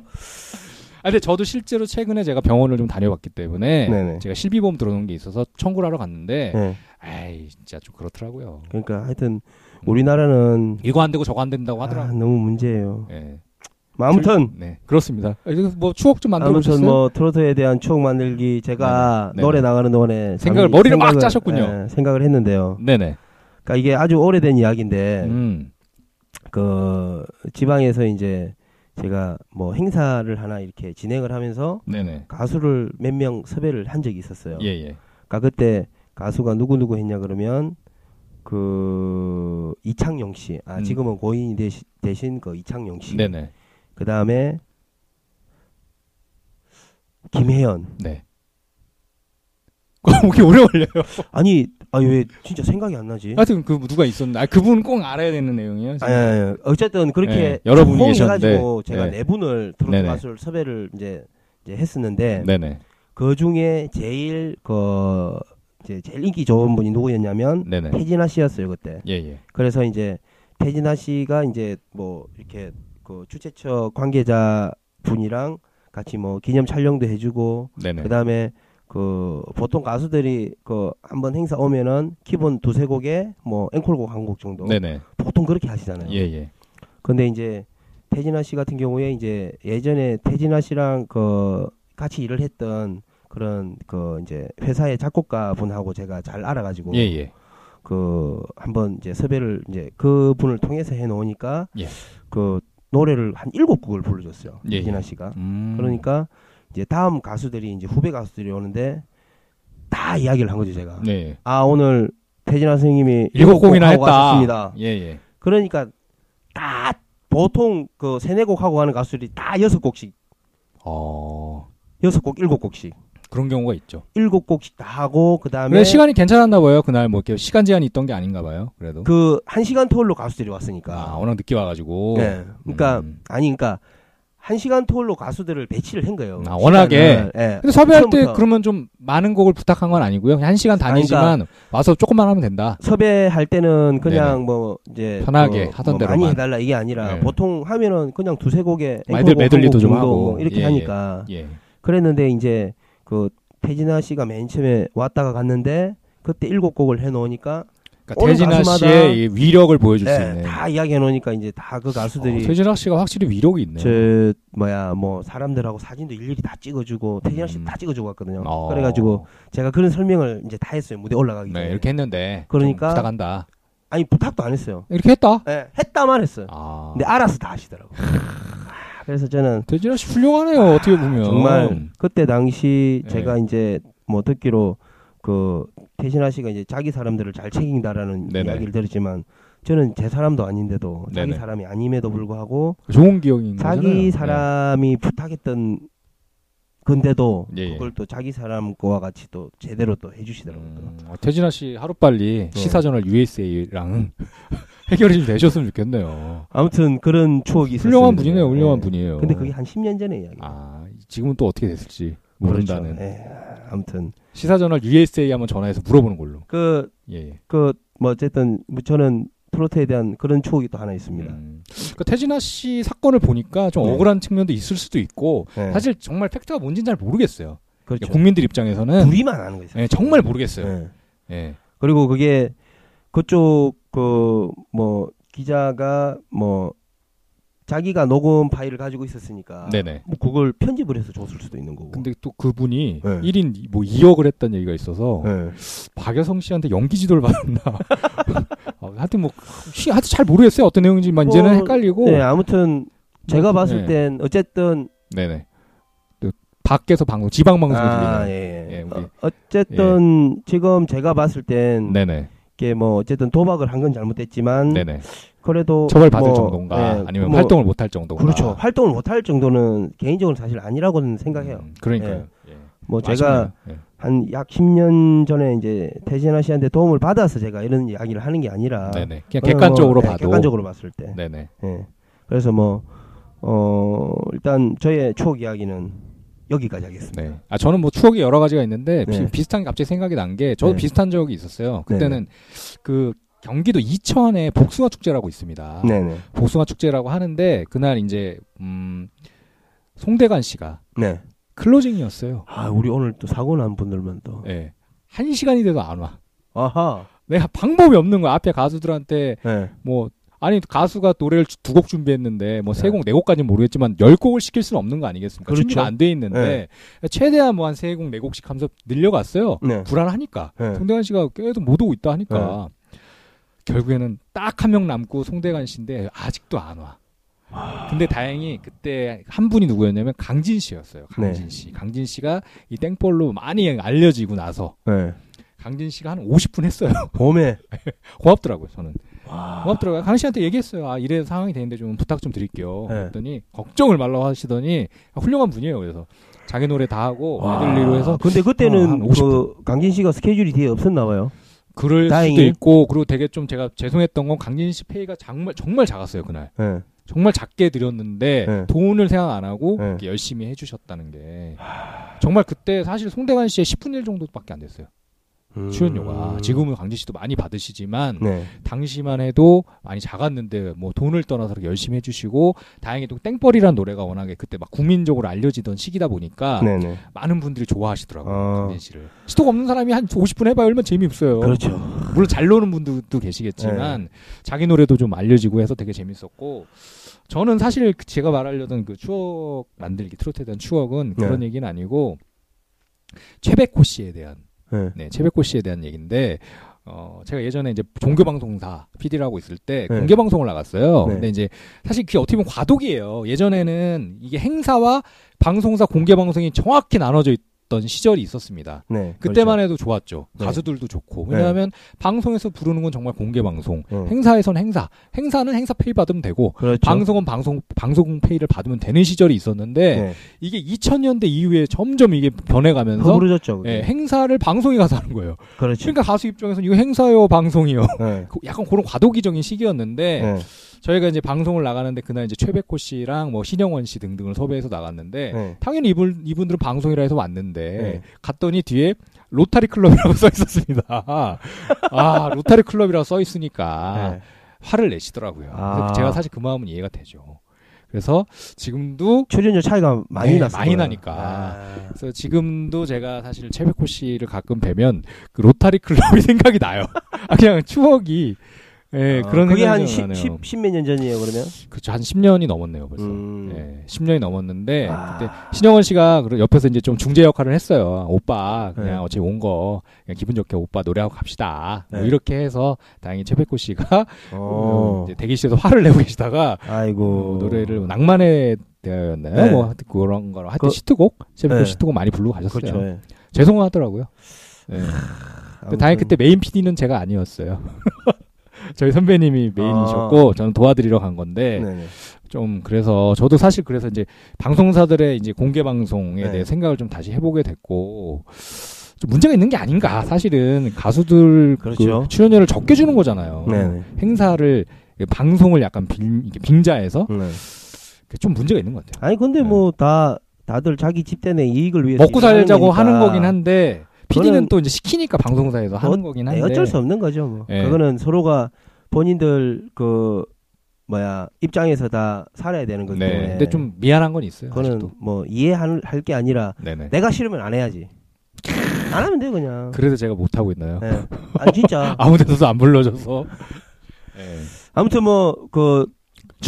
근데 저도 실제로 최근에 제가 병원을 좀 다녀봤기 때문에 네네. 제가 실비보험 들어놓은 게 있어서 청구를 하러 갔는데 네. 아이 진짜 좀 그렇더라고요. 그러니까 하여튼 우리나라는 이거 안 되고 저거 안 된다고 아, 하더라고요. 너무 문제예요. 예. 뭐 아무튼 네 그렇습니다. 아, 뭐 추억 좀 만들어 아무튼 보셨어요? 뭐 트로트에 대한 추억 만들기 제가 네네. 노래 나가는 동안에 생각을, 머리를 막 짜셨군요. 예, 생각을 했는데요. 네네. 그러니까 이게 아주 오래된 이야기인데 음. 그 지방에서 이제 제가 뭐 행사를 하나 이렇게 진행을 하면서 네네. 가수를 몇 명 섭외를 한 적이 있었어요. 예 예. 그러니까 그때 가수가 누구 누구 했냐 그러면 그 이창용 씨, 아 음. 지금은 고인이 되시, 되신 그 이창용 씨, 네네. 그 다음에 김혜연. 네. <laughs> 그게 오래 걸려요. 아니, 아니 왜 진짜 생각이 안 나지? 하여튼 그 누가 있었는데, 아 그분 꼭 알아야 되는 내용이에요. 아니, 아니, 아니. 어쨌든 그렇게 네, 여러 분이 해가지고 계셨는데, 제가 네. 네 분을 트로트. 가수를 섭외를 이제, 이제 했었는데 네네. 그 중에 제일 그 이제 제일 인기 좋은 분이 누구였냐면 네네. 태진아 씨였어요 그때. 예예. 그래서 이제 태진아 씨가 이제 뭐 이렇게 그 주최처 관계자 분이랑 같이 뭐 기념 촬영도 해주고 네네. 그다음에 그 보통 가수들이 그 한번 행사 오면은 기본 두세 곡에 뭐 앵콜곡 한 곡 정도 네네. 보통 그렇게 하시잖아요. 예예. 근데 이제 태진아 씨 같은 경우에 이제 예전에 태진아 씨랑 그 같이 일을 했던 그런 그 이제 회사의 작곡가 분하고 제가 잘 알아가지고 예예. 그 한번 이제 섭외를 이제 그 분을 통해서 해 놓으니까 예. 그 노래를 한 일곱 곡을 불러줬어요. 예, 태진아 예. 씨가. 음. 그러니까 이제 다음 가수들이 이제 후배 가수들이 오는데 다 이야기를 한 거죠 제가. 네. 아 오늘 태진아 선생님이 일곱 곡이나 하고 했다. 가셨습니다. 예 예. 그러니까 다 보통 그 세네 곡 하고 가는 가수들이 다 여섯 곡씩 어 여섯 곡 일곱 곡씩 그런 경우가 있죠. 일곱 곡씩 다 하고 그다음에 시간이 괜찮았나 봐요. 그날 뭐 이렇게 시간 제한이 있던 게 아닌가 봐요. 그래도. 그 한 시간 토울로 가수들이 왔으니까. 아 워낙 늦게 와가지고. 네. 그러니까 음. 아니 그러니까 한 시간 토울로 가수들을 배치를 한 거예요. 아, 워낙에. 예. 근데 섭외할 때. 그러면 좀 많은 곡을 부탁한 건 아니고요. 한 시간 다니지만 그러니까 와서 조금만 하면 된다. 섭외할 때는 그냥 네네. 뭐 이제 편하게 뭐 하던 뭐 대로만. 많이 해달라 이게 아니라 네. 보통 하면은 그냥 두세 곡에 앵콜곡 메들리도 좀 정도 하고. 뭐 이렇게 예, 하니까 예. 그랬는데 이제 그 태진아 씨가 맨 처음에 왔다가 갔는데 그때 일곱 곡을 해놓으니까 그러니까 가수마다- 씨의 이 위력을 보여줄 수 예, 있는. 다 이야기해 놓으니까 이제 다그 어, 가수들이 태진아 씨가 확실히 위력이 있네요. 저 뭐야 뭐 사람들하고 사진도 일일이 다 찍어주고 태진아 씨 음. 다 찍어주고 갔거든요. 어. 그래가지고 제가 그런 설명을 이제 다 했어요 무대 올라가기 전에. 네, 이렇게 했는데. 그러니까- 좀 부탁한다. 아니 부탁도 안 했어요. 이렇게 했다. 예, 했다만 했어요. 아. 근데 알아서 다 하시더라고. <laughs> 그래서 저는 태진아 씨 훌륭하네요. 어떻게 보면. 정말 그때 당시 네. 제가 이제 뭐 듣기로 그 태진아 씨가 이제 자기 사람들을 잘 챙긴다라는 네네. 이야기를 들었지만 저는 제 사람도 아닌데도 자기 네네. 사람이 아님에도 불구하고 좋은 기억인 거잖아요. 자기 네. 사람이 부탁했던 건데도 예, 예. 그걸 또 자기 사람 거와 같이 또 제대로 또 해주시더라고요. 음, 어, 태진아 씨 하루 빨리 네. 시사저널 USA랑 <laughs> 해결이 좀 되셨으면 좋겠네요. 아무튼 그런 추억이 있었어요. 훌륭한 분이네요. 훌륭한 분이에요. 근데 그게 한 10년 전의 이야기. 아 지금은 또 어떻게 됐을지 그렇죠. 모른다는. 예, 아무튼 시사저널 USA 한번 전화해서 물어보는 걸로. 그 예. 예. 그뭐 어쨌든 뭐 저는 트로트에 대한 그런 추억이 또 하나 있습니다. 음. 그 태진아 씨 사건을 보니까 좀 네. 억울한 측면도 있을 수도 있고 네. 사실 정말 팩트가 뭔지는 잘 모르겠어요. 그렇죠. 국민들 입장에서는 둘이만 아는 거 있어요. 예, 정말 모르겠어요. 예. 예. 그리고 그게 그쪽 그 뭐 기자가 뭐 자기가 녹음 파일을 가지고 있었으니까 네네. 뭐 그걸 편집을 해서 줬을 수도 있는 거고. 근데 또 그분이 네. 1인 뭐 2억을 했다는 얘기가 있어서 예. 박여성 씨한테 연기 지도를 받았나. <laughs> 어, 하여튼 뭐 시- 하여튼 잘 모르겠어요. 어떤 내용인지만 이제는 뭐, 헷갈리고. 네, 아무튼 제가 뭐, 봤을 네. 땐 어쨌든 네네. 또 밖에서 방송 지방 방송에 아. 예, 예, 예. 우리- 어, 쨌든 지금 제가 봤을 땐 네네. 이게 뭐 어쨌든 도박을 한 건 잘못됐지만 네네. 그래도 처벌받을 뭐, 정도인가 예, 아니면 뭐, 활동을 못할 정도인가 그렇죠. 활동을 못할 정도는 개인적으로 사실 아니라고는 생각해요. 음, 그러니까요. 예. 뭐 제가. 예. 한약 10년 전에 이제 태진아 씨한테 도움을 받아서 제가 이런 이야기를 하는 게 아니라 네네. 그냥 객관적으로 뭐, 네, 봐도 객관적으로 봤을 때. 네네. 예. 그래서 뭐 어, 일단 저의 추억 이야기는 여기까지 하겠습니다. 네. 아 저는 뭐 추억이 여러 가지가 있는데 비- 네. 비 슷한 게 갑자기 생각이 난 게 저도 네. 비슷한 적이 있었어요. 그때는 그 경기도 이천에 복숭아 축제라고 있습니다. 네, 네. 복숭아 축제라고 하는데 그날 이제 음 송대관 씨가 네. 클로징이었어요. 아, 우리 오늘 또 사고 난 분들만 또. 예. 한 시간이 돼도 안 와. 아하. 내가 방법이 없는 거야. 앞에 가수들한테 네. 뭐 아니 가수가 노래를 두 곡 준비했는데 뭐세 네. 곡네 곡까지는 모르겠지만 열 곡을 시킬 수는 없는 거 아니겠습니까? 그렇죠. 준비가 안 돼 있는데 최대한 뭐 한 세 곡 네 곡씩 하면서 늘려갔어요. 네. 불안하니까 네. 송대관 씨가 계속 못 오고 있다 하니까 결국에는 딱 한 명 남고 송대관 씨인데 아직도 안 와. 근데 다행히 그때 한 분이 누구였냐면 강진 씨였어요. 강진 네. 씨. 강진 씨가 이 땡벌로 많이 알려지고 나서 네. 강진 씨가 한 50분 했어요. <laughs> 봄에 고맙더라고요, 저는. 와. 고맙더라고요. 강진 씨한테 얘기했어요. 아, 이래 상황이 되는데 좀 부탁 좀 드릴게요. 네. 그랬더니 걱정을 말라고 하시더니 훌륭한 분이에요. 그래서 자기 노래 다 하고 애들리로 해서 근데 어, 그때는 한50그 강진 씨가 스케줄이 뒤에 없었나 봐요. 그럴 다행히. 수도 있고 그리고 되게 좀 제가 죄송했던 건 강진 씨 페이가 정말 정말 작았어요 그날 네. 정말 작게 드렸는데 네. 돈을 생각 안 하고 네. 이렇게 열심히 해주셨다는 게 정말 그때 사실 송대관 씨의 10분의 1 정도밖에 안 됐어요 음. 출연료가 지금은 강진 씨도 많이 받으시지만 네. 당시만 해도 많이 작았는데 뭐 돈을 떠나서 열심히 해주시고 다행히도 땡벌이란 노래가 워낙에 그때 막 국민적으로 알려지던 시기다 보니까 네, 네. 많은 분들이 좋아하시더라고요 어. 강진 씨를 시도가 없는 사람이 한 50분 해봐야 얼마나 재미없어요 그렇죠. 물론 잘 노는 분들도 계시겠지만 자기 노래도 좀 알려지고 해서 되게 재밌었고 저는 사실 그 제가 말하려던 그 추억 만들기 트로트에 대한 추억은 그런 네. 얘기는 아니고 최백호 씨에 대한 네. 네 최백호 씨에 대한 얘기인데 어 제가 예전에 이제 종교 방송사 PD라고 있을 때 네. 공개 방송을 나갔어요. 네. 근데 이제 사실 그게 어떻게 보면 과도기예요. 예전에는 이게 행사와 방송사 공개 방송이 정확히 나눠져 있 던 시절이 있었습니다. 네. 그때만 해도 좋았죠. 네. 가수들도 좋고. 왜냐하면 방송에서 부르는 건 정말 공개 방송. 네. 행사에선 행사. 행사는 행사 페이 받으면 되고 그렇죠. 방송은 방송 방송 페이를 받으면 되는 시절이 있었는데 네. 이게 2000년대 이후에 점점 이게 변해가면서. 예, 행사를 방송에 가서 하는 거예요. 그렇죠. 그러니까 가수 입장에서는 이거 행사요, 방송이요. 네. <laughs> 그 약간 그런 과도기적인 시기였는데 네. 저희가 이제 방송을 나가는데 그날 이제 최백호 씨랑 뭐 신영원 씨 등등을 섭외해서 나갔는데 네. 당연히 이분 이분들은 방송이라 해서 왔는데 네. 갔더니 뒤에 로타리 클럽이라고 <laughs> 써 있었습니다. 아 로타리 클럽이라고 써 있으니까 네. 화를 내시더라고요. 아. 제가 사실 그 마음은 이해가 되죠. 그래서 지금도 출연료 차이가 많이 네, 났어요. 많이 나니까. 아. 그래서 지금도 제가 사실 최백호 씨를 가끔 뵈면 그 로타리 클럽이 <laughs> 생각이 나요. 아, 그냥 추억이 예, 아, 그런 그게 한좀 10, 나네요. 10, 10몇 년 전이에요, 그러면? 그렇죠. 한 10년이 넘었네요, 벌써. 음. 예, 10년이 넘었는데 아. 그때 신영원 씨가 그 옆에서 이제 좀 중재 역할을 했어요. 오빠 그냥 네. 어차피 온 거 그냥 기분 좋게 오빠 노래하고 갑시다. 뭐 네. 이렇게 해서 다행히 최백호 씨가 어. <laughs> 이제 대기실에서 화를 내고 계시다가 아이고. 어, 노래를 뭐 낭만의 대화였나요? 네. 뭐 하여튼 그런 거로 하여튼 그- 시트곡 최백호 네. 시트곡 많이 부르고 가셨어요. 그렇죠. 예. 죄송하더라고요. 예. 아무튼 다행히 그때 메인 PD는 제가 아니었어요. <laughs> 저희 선배님이 메인이셨고 저는 도와드리러 간 건데 아. 네네. 좀 그래서 저도 사실 그래서 이제 방송사들의 이제 공개 방송에 네. 대해 생각을 좀 다시 해보게 됐고 좀 문제가 있는 게 아닌가 사실은 가수들 그렇죠. 그 출연료를 적게 주는 거잖아요. 네네. 행사를 방송을 약간 빈, 빙자해서 네. 좀 문제가 있는 것 같아요. 아니 근데 네. 뭐다 다들 자기 내 이익을 위해서 먹고 살자고 하는 거긴 한데 PD는 또 이제 시키니까 방송사에서 하는 거긴 네, 한데 어쩔 수 없는 거죠. 뭐. 예. 그거는 서로가 본인들 그 뭐야 입장에서 다 살아야 되는 거기 네. 때문에. 근데 좀 미안한 건 있어요. 그거는 아직도. 뭐 이해할 게 아니라 네네. 내가 싫으면 안 해야지. 안 하면 돼 그냥. 그래도 제가 못 하고 있나요? 네. 아 진짜. <laughs> 아무 데서도 안 불러줘서. 네. <laughs> 아무튼 뭐 그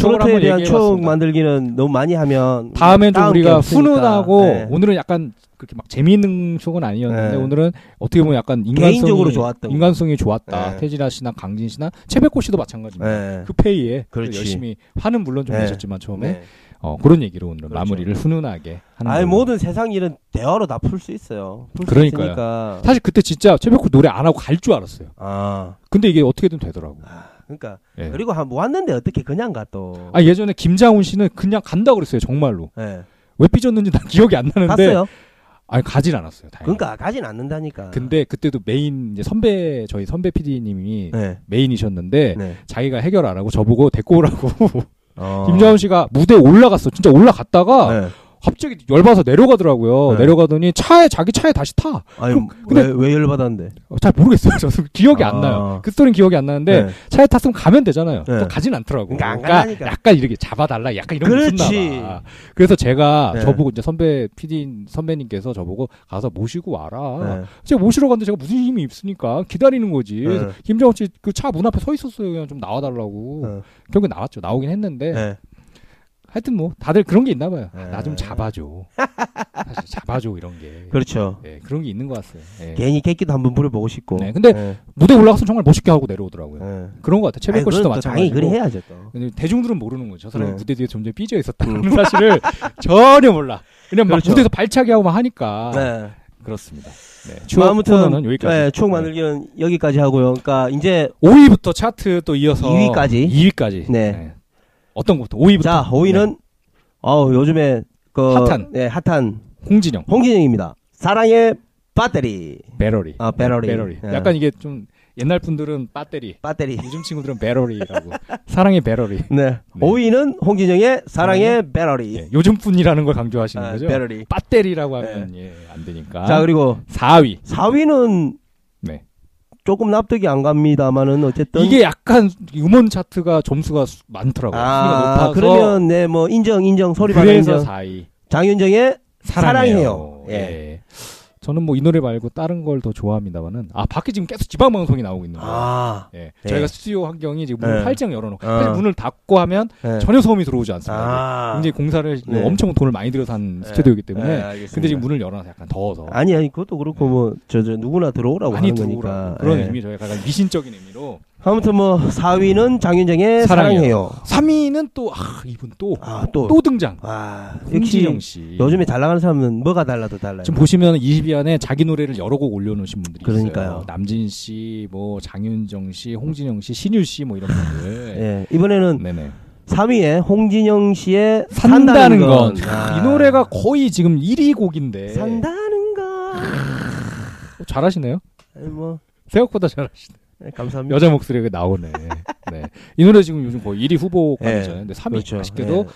한번 대한 추억. 만들기는 너무 많이 하면 다음엔 좀 우리가. 훈훈하고 네. 오늘은 약간 그렇게 막 재미있는 추억은 아니었는데 네. 오늘은 어떻게 보면 약간 인간성이 개인적으로 좋았던 인간성이 좋았다. 네. 태진아 씨나 강진 씨나 최백호 씨도 마찬가지입니다. 네. 그 페이에 그렇지. 열심히 화는 물론 좀 네. 내셨지만 처음에 네. 어, 그런 얘기로 오늘 그렇죠. 마무리를 훈훈하게 하는 아니 걸로. 모든 세상 일은 대화로 다 풀 수 있어요. 풀수 그러니까요. 있으니까. 사실 그때 진짜 최백호 노래 안 하고 갈 줄 알았어요. 아 근데 이게 어떻게든 되더라고. 그러니까 예. 그리고 한 왔는데 어떻게 그냥 가 또. 아 예전에 김장훈 씨는 그냥 간다 그랬어요 정말로 예. 왜 삐졌는지 난 <laughs> 기억이 안 나는데 갔어요? 아니 가진 않았어요 다행히. 그러니까 가진 않는다니까. 근데 그때도 메인 이제 선배 저희 선배 PD님이 네. 메인이셨는데 네. 자기가 해결 안 하고 저보고 데리고 오라고 어. <laughs> 김장훈 씨가 무대 에 올라갔어 진짜 올라갔다가 네. 갑자기 열받아서 내려가더라고요 네. 내려가더니 차에 자기 차에 다시 타 아니 그럼- 근데- 왜, 왜 열받았는데? 어, 잘 모르겠어요. <laughs> 저도 기억이 안 아. 나요. 그 스토리는 기억이 안 나는데 네. 차에 탔으면 가면 되잖아요. 네. 또 가진 않더라고. 그러니까 안 그러니까. 약간 이렇게 잡아달라. 약간 이런 게 그렇지. 그래서 제가 네. 저보고 이제 선배 PD 선배님께서 저보고 가서 모시고 와라. 네. 제가 모시러 갔는데 제가 무슨 힘이 있으니까 기다리는 거지. 네. 김정은 씨그 차 문 앞에 서 있었어요. 그냥 좀 나와달라고. 어. 결국에 나왔죠. 나오긴 했는데 네. 하여튼 뭐 다들 그런 게 있나 봐요. 네. 나좀 잡아줘. 사실 잡아줘 이런 게. 그렇죠. 예, 그런 게 있는 것 같아요. 예. 괜히 객기도 한번 부려보고 싶고. 네, 근데 네. 무대 에 올라가서 정말 멋있게 하고 내려오더라고요. 네. 그런 것 같아요. 최백호 씨도 또 당연히 마찬가지고. 그래 해야죠 또. 근데 대중들은 모르는 거죠. 저 사람이 네. 무대 뒤에 점점 삐져 있었다는 음. 사실을 <laughs> 전혀 몰라. 그냥 막 그렇죠. 무대에서 발차기 하고 막 하니까 네. 그렇습니다. 네. 뭐 추억 아무튼 여기까지. 네, 추억 만들기는 여기까지 하고요. 그러니까 이제 5위부터 차트 또 이어서 2위까지. 2위까지. 네. 어떤 것부터? 5위부터. 자 5위는 어우 요즘에 그 핫한. 네, 핫한 홍진영, 홍진영입니다. 사랑의 배터리. 배러리. 아 배터리. 배러리. 네. 약간 이게 좀 옛날 분들은 배터리, 배터리. 요즘 친구들은 배러리라고. <laughs> 사랑의 배러리. 네. 네. 5위는 홍진영의 사랑의 배터리. 예, 요즘 분이라는 걸 강조하시는 아, 거죠. 배터리. 배터리라고 하면 예, 안 되니까. 자 그리고 4위. 4위는 네. 조금 납득이 안 갑니다만은 어쨌든 이게 약간 음원 차트가 점수가 수- 많더라고요. 아 그러면 네 뭐 인정 인정 소리 그래서 인정. 4위. 장윤정의 사랑해요. 사랑해요. 예. 저는 뭐 이 노래 말고 다른 걸 더 좋아합니다만은 아 밖에 지금 계속 지방 방송이 나오고 있는 거예요. 아 예. 네. 저희가 스튜디오 환경이 지금 문을 네. 활짝 열어놓고 어. 사실 문을 닫고 하면 네. 전혀 소음이 들어오지 않습니다. 아 굉장히 공사를 네. 엄청 돈을 많이 들여서 한 네. 스튜디오이기 때문에 네, 알겠습니다. 근데 지금 문을 열어놔서 약간 더워서 아니 아니 그것도 그렇고 뭐 저 저 누구나 들어오라고 많이 하는 들어오라고 거니까 그런 예. 의미 저희가 약간 미신적인 의미로 아무튼 뭐 4위는 장윤정의 사랑해요. 사랑해요. 3위는 또 아, 이분 또또아또 등장 아, 홍진영 씨 요즘에 잘 나가는 사람은 뭐가 달라도 달라요. 지금 보시면 20위 안에 자기 노래를 여러 곡 올려놓으신 분들이 그러니까요. 있어요. 남진 씨, 뭐 장윤정 씨, 홍진영 씨, 신유 씨, 뭐 이런 분들. <laughs> 예 이번에는 네네. 3위에 홍진영 씨의 산다는 건. 아. 이 노래가 거의 지금 1위 곡인데. 산다는 건. 어, 잘하시네요. 아니, 뭐 생각보다 잘하시네. 네, 감사합니다. 여자 목소리가 나오네. 네. 이 노래 지금 요즘 거의 1위 후보감이잖아요. 근데 3위. 그렇죠. 아쉽게도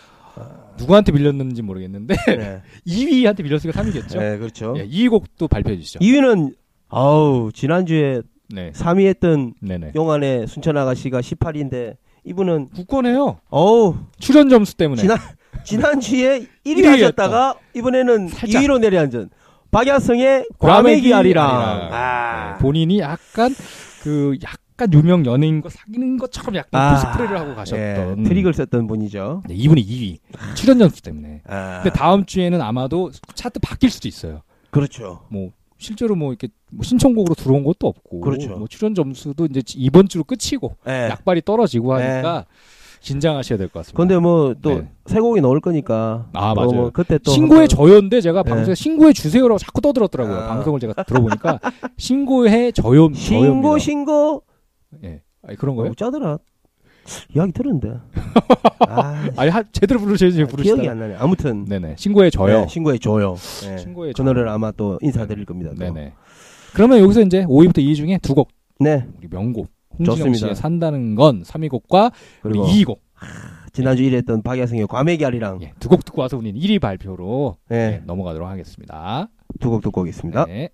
누구한테 빌렸는지 모르겠는데 예. 네. <laughs> 2위한테 빌렸으니까 3위겠죠. 네, 그렇죠. 예, 2위 곡도 발표해 주시죠. 2위는 아우 지난주에 네. 3위 했던 네네. 용안의 순천 아가씨가 18위인데 이분은 굳건해요. 어우 출연 점수 때문에. 지난 지난주에 <laughs> 1위 1위 하셨다가 이번에는 살짝. 2위로 내려앉은 박야성의 과메기 아리랑. 아. 네, 본인이 약간 그 약간 유명 연예인과 사귀는 것처럼 약간 아. 코스프레를 하고 가셨던 예, 트릭을 썼던 분이죠. 네, 이분이 2위 출연 점수 때문에. 아. 근데 다음 주에는 아마도 차트 바뀔 수도 있어요. 그렇죠. 뭐 실제로 뭐 이렇게 뭐 신청곡으로 들어온 것도 없고, 그렇죠. 뭐 출연 점수도 이제 이번 주로 끝이고 예. 약발이 떨어지고 하니까 긴장하셔야 될 것 같습니다. 근데 뭐또 네. 새 곡이 나올 거니까. 아, 또 맞아요. 뭐 그때 또 신고해 줘요인데 제가 네. 방송에 신고해 주세요라고 자꾸 떠들었더라고요. 아. 방송을 제가 들어보니까 <laughs> 신고해 줘요. 신고 저요입니다. 신고 예. 아니, 그런 거예요? 어, 짜더라. 이야기 들었는데. <laughs> 아, 아니 하, 제대로 부르셔야지 부르시다. 기억이 안 나네. 아무튼 네네. 신고해 줘요. 네, 신고해 줘요. 네. 신고해 그 줘요. 노래를 아마 또 인사드릴 겁니다. 또. 네네. 그러면 여기서 이제 5위부터 2위 중에 두 곡 네. 우리 명곡 홍진영 좋습니다. 씨의 산다는 건 3위 곡과 그리고 우리 2위 곡 지난주 1위 했던 박야성의 과메기 아리랑 예, 두곡 듣고 와서 우리는 1위 발표로 네. 예, 넘어가도록 하겠습니다. 두 곡 듣고 오겠습니다. 네.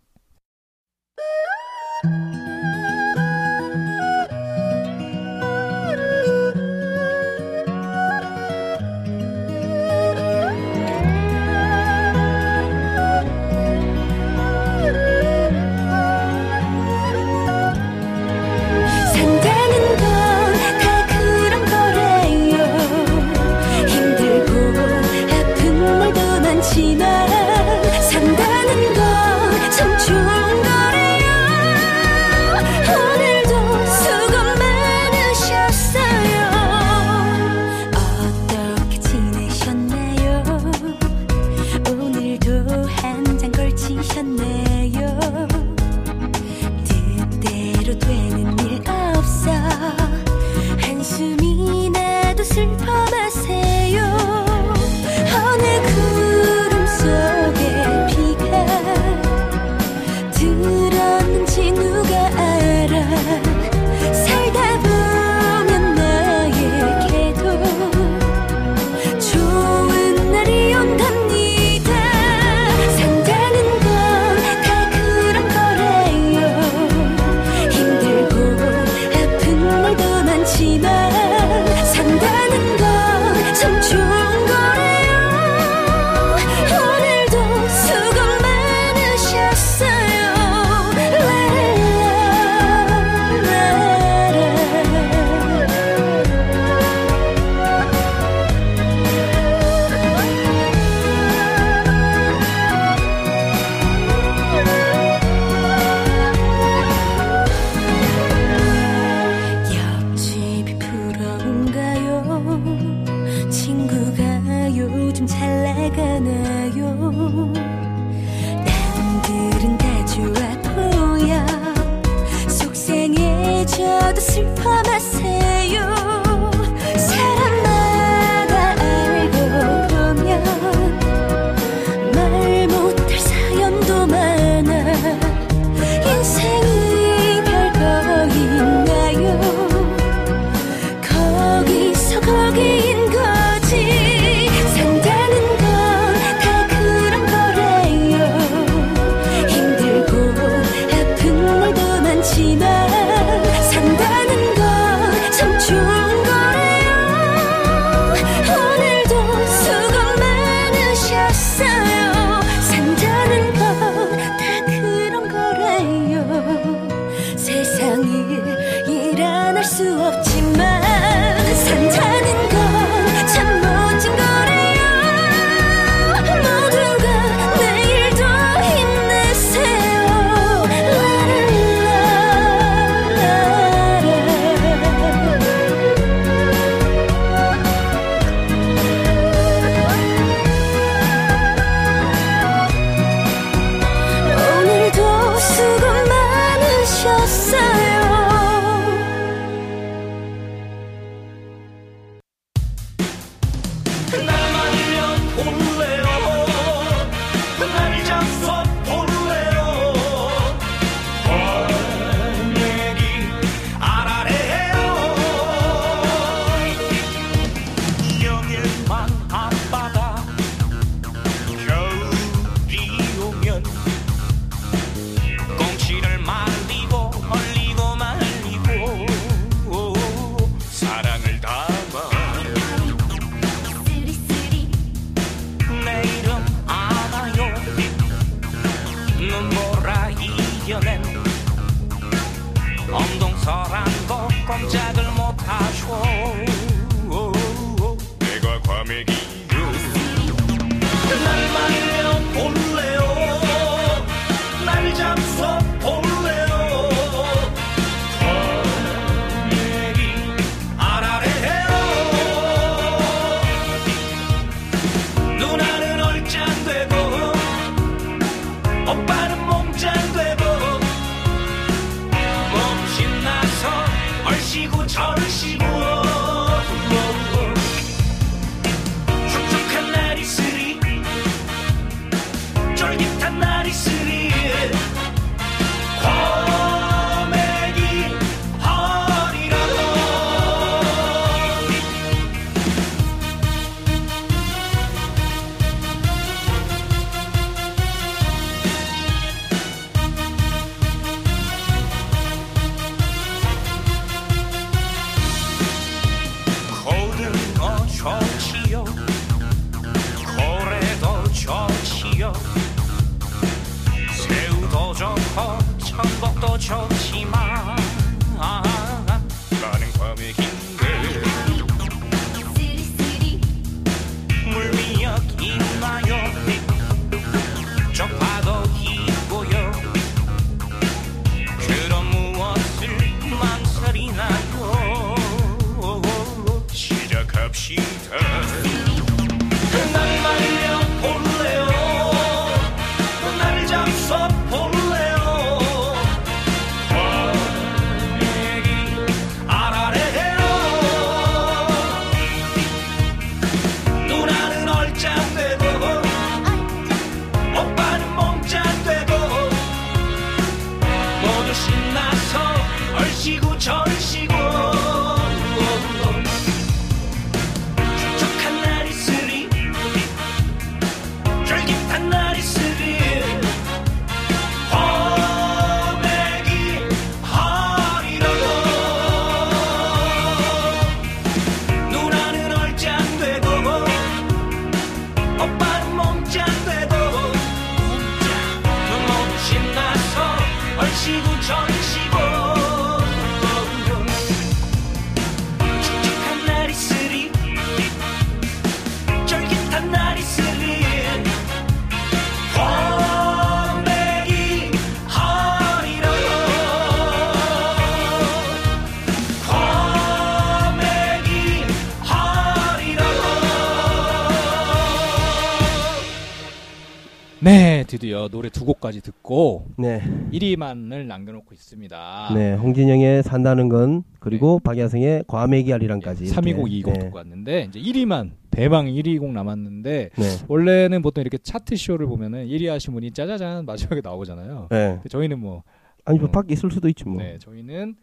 드디어 노래 두 곡까지 듣고 네. 1위만을 남겨놓고 있습니다. 네, 홍진영의 산다는 건 그리고 박야성의 과메기 아리랑까지 3위곡 이렇게. 2곡 네. 듣고 왔는데 이제 1위만 대망 1위 곡 남았는데 네. 원래는 보통 이렇게 차트 쇼를 보면은 1위 하신 분이 짜자잔 마지막에 나오잖아요. 네. 저희는 뭐 아니 뭐 음. 밖에 있을 수도 있지 뭐. 네, 저희는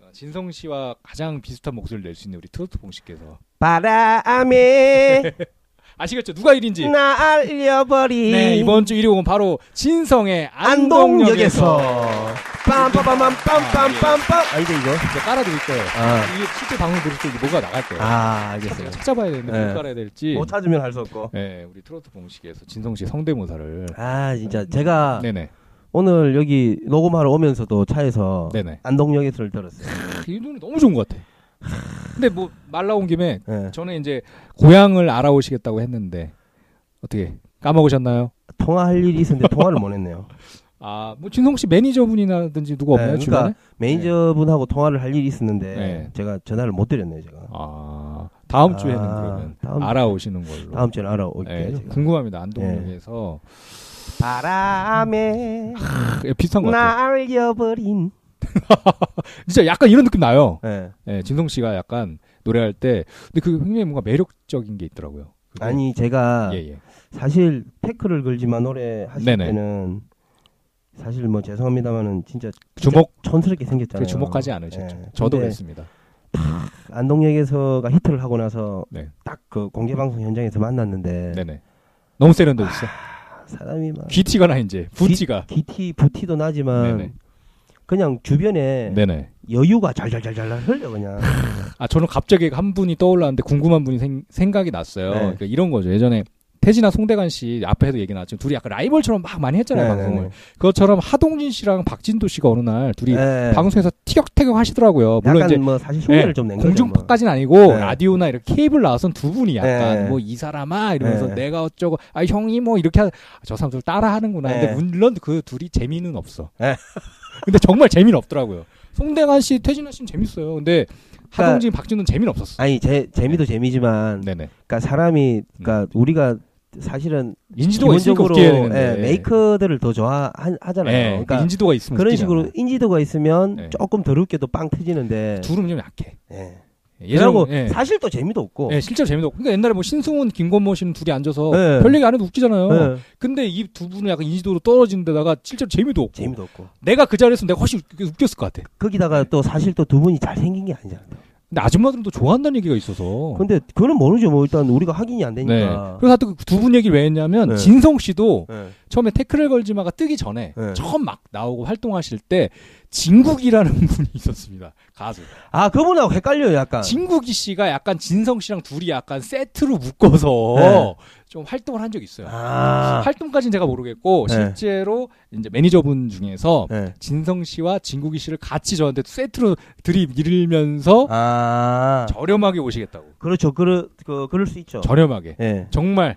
어, 진성 씨와 가장 비슷한 목소리를 낼 수 있는 우리 트로트 봉 씨께서 바람에 <laughs> 아시겠죠? 누가 1인지? 날려버린 네, 이번 주 1위 곡은 바로 진성의 안동역에서 안동역에서 빰빰빰빰 빰빰빰빰 아니죠 이거? 이제 깔아드릴 거예요. 아, 이게 실제 방송 들을 때 이게 뭐가 나갈 거예요. 아 알겠어요. 찾아봐야 되는데 네. 뭘 깔아야 될지. 못 찾으면 할 수 없고. 네, 우리 트로트 봉식에서 진성 씨 성대모사를. 아 진짜 제가 네네. 오늘 여기 녹음하러 오면서도 차에서 네네. 안동역에서를 들었어요. 이 노래 너무 좋은 것 같아. 근데 뭐 말 나온 김에 네. 저는 이제 고향을 알아오시겠다고 했는데 어떻게 까먹으셨나요? 통화할 일이 있었는데 통화를 못 했네요. <laughs> 아, 뭐 진성 씨 매니저분이라든지 누가 없나요 네, 주변에? 그러니까 매니저분하고 통화를 할 일이 있었는데 네. 제가 전화를 못 드렸네요 제가. 아, 다음 주에는 아, 그러면 다음- 알아오시는 걸로. 다음 주에 알아올게요. 네. 궁금합니다. 안동역에서 바람에 예, 비슷한 것 같아요. 날려버린. 진짜 약간 이런 느낌 나요. 네. 예, 진성 씨가 약간 노래할 때 근데 그 굉장히 뭔가 매력적인 게 있더라고요. 아니 제가 예, 예. 사실 태클을 걸지만 노래 하실 네네. 때는 사실 뭐 죄송합니다만은 진짜 주목 촌스럽게 생겼잖아요. 그 주목하지 않으셨죠. 예. 저도 그랬습니다. 안동역에서가 히트를 하고 나서 네. 딱그 공개 방송 현장에서 만났는데 네네. 너무 세련되었어. 사람이 막 귀티가 나 이제 부티가. 기티 부티도 나지만 네네. 그냥 주변에 네네. 여유가 잘잘잘잘 흘려 그냥. 아 저는 갑자기 한 분이 떠올랐는데 궁금한 분이 생, 생각이 났어요. 네. 그러니까 이런 거죠. 예전에 태진아 송대관 씨 앞에도 얘기 나왔지만 둘이 약간 라이벌처럼 막 많이 했잖아요 네, 방송을. 네, 그것처럼 하동진 씨랑 박진도 씨가 어느 날 둘이 네. 방송에서 티격태격 하시더라고요. 물론 약간 이제 뭐 사실 흉내를 네, 좀낸 거죠. 뭐. 공중파까지는 아니고 네. 라디오나 이렇게 케이블 나와선 두 분이 약간 네. 뭐이 사람아 이러면서 네. 내가 어쩌고 아 형이 뭐 이렇게 하... 저 사람들 따라 하는구나. 네. 근데 물론 그 둘이 재미는 없어. 네. 근데 정말 재미는 없더라고요. 송대관 씨, 태진아 씨는 재밌어요. 근데 하동진, 박진우는 재미는 없었어. 그러니까 아니 제 재미도 재미지만 네네. 그러니까 사람이 그러니까 우리가 사실은 인지도가 기본적으로. 예, 메이커들을 더 좋아하잖아요. 네, 그러니까 인지도가 있으면 그런. 식으로 인지도가 있으면 네. 조금 더 웃겨도 빵 터지는데. 둘은 좀 약해. 예. 예전 그리고 예. 사실 또 재미도 없고. 예, 실제로 재미도 없고. 그러니까 옛날에 뭐 신승훈, 김건모 씨는 둘이 앉아서 네. 별 얘기 안 해도 웃기잖아요. 예, 근데 이 두 분은 약간 인지도로 떨어진 데다가 실제로 재미도 없고. 재미도 없고. 내가 그 자리에서 내가 훨씬 웃- 웃겼을 것 같아. 거기다가 또 사실 또 두 분이 잘 생긴 게 아니잖아요. 근데 아줌마들은 또 좋아한다는 얘기가 있어서. 근데 그거는 모르죠. 뭐 일단 우리가 확인이 안 네. 되니까. 그래서 하여튼 두분 얘기를 왜 했냐면 네. 진성 씨도 예. 처음에 태클을 걸지마가 뜨기 전에 네. 처음 막 나오고 활동하실 때 진국이라는 <laughs> 분이 있었습니다. 가수. 아 그분하고 헷갈려요, 약간. 진국이 씨가 약간 진성 씨랑 둘이 약간 세트로 묶어서 네. 좀 활동을 한 적이 있어요. 아. 활동까지는 제가 모르겠고 네. 실제로 이제 매니저분 중에서 예. 진성 씨와 진국이 씨를 같이 저한테 세트로 들이밀면서 아. 저렴하게 오시겠다고. 그렇죠. 그러, 그, 그럴 수 있죠. 저렴하게. 예. 정말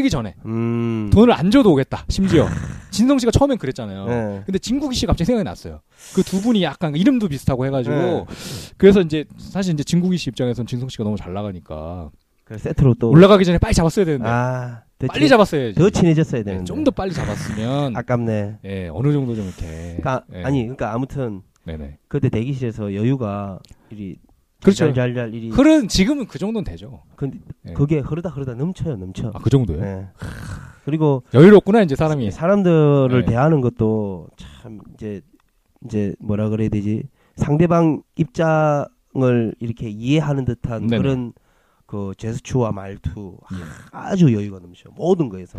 뜨기 전에 음. 돈을 안 줘도 오겠다. 심지어 <laughs> 진성 씨가 처음엔 그랬잖아요. 예. 근데 진국이 씨 갑자기 생각이 났어요. 그 두 분이 약간 이름도 비슷하고 해가지고 네. 그래서 이제 사실 이제 진국이 씨 입장에서는 진성 씨가 너무 잘 나가니까 그 세트로 또. 올라가기 전에 빨리 잡았어야 되는데 아. 더 빨리 친- 잡았어야지. 더 친해졌어야 되는데. 좀더 빨리 잡았으면 아깝네. 예 어느 정도 좀 이렇게 그러니까 예. 아니 그러니까 아무튼 네네 그때 대기실에서 여유가 이리 그렇죠. 잘잘잘 이리 흐른 지금은 그 정도는 되죠. 근데 예. 그게 흐르다 흐르다 넘쳐요 넘쳐. 아 그 정도요? 예. 그리고 여유롭구나 이제 사람이. 사람들을 네. 대하는 것도 참 이제 이제 뭐라 그래야 되지 상대방 입장을 이렇게 이해하는 듯한 네네. 그런 그 제스처와 말투 예. 아주 여유가 넘쳐 모든 거에서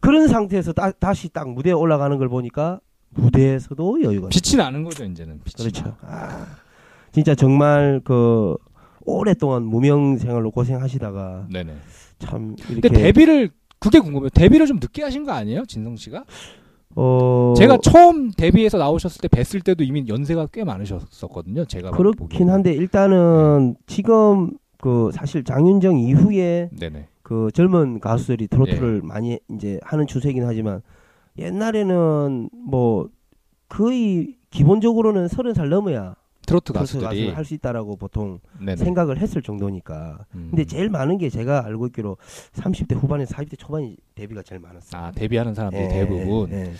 그런 상태에서 따, 다시 딱 무대에 올라가는 걸 보니까 무대에서도 여유가 빛이 나는 거죠 이제는. 빛이 그렇죠. 나. 아, 진짜 정말 그 오랫동안 무명 생활로 고생하시다가 네네. 참 이렇게 근데 데뷔를 그게 궁금해요. 데뷔를 좀 늦게 하신 거 아니에요, 진성 씨가? 어 제가 처음 데뷔해서 나오셨을 때 뵀을 때도 이미 연세가 꽤 많으셨었거든요. 제가 그렇긴 보기에는. 한데 일단은 지금 그 사실 장윤정 이후에 네네. 그 젊은 가수들이 트로트를 예. 많이 이제 하는 추세긴 하지만 옛날에는 뭐 거의 기본적으로는 서른 살 넘어야 트로트 가수들이 할 수 있다라고 보통 네네. 생각을 했을 정도니까. 음. 근데 제일 많은 게 제가 알고 있기로 30대 후반에서 40대 초반이 데뷔가 제일 많았어요. 아 데뷔하는 사람들이 예, 대부분 예.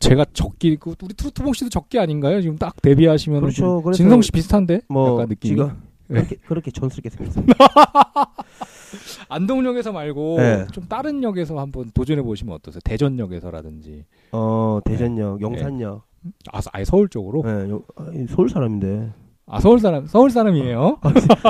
제가 적기 그 우리 트로트봉 씨도 적기 아닌가요? 지금 딱 데뷔하시면 그렇죠. 그래서 진성 씨 비슷한데 뭐 약간 느낌이 지금 예. 그렇게 그렇게 촌스럽게 생겼습니다. <laughs> 안동역에서 말고 네. 좀 다른 역에서 한번 도전해 보시면 어떠세요? 대전역에서라든지 어 네. 대전역, 용산역. 아 아예 서울 쪽으로 예, 요- 아, 서울 사람인데 아 서울 사람 서울 사람이에요?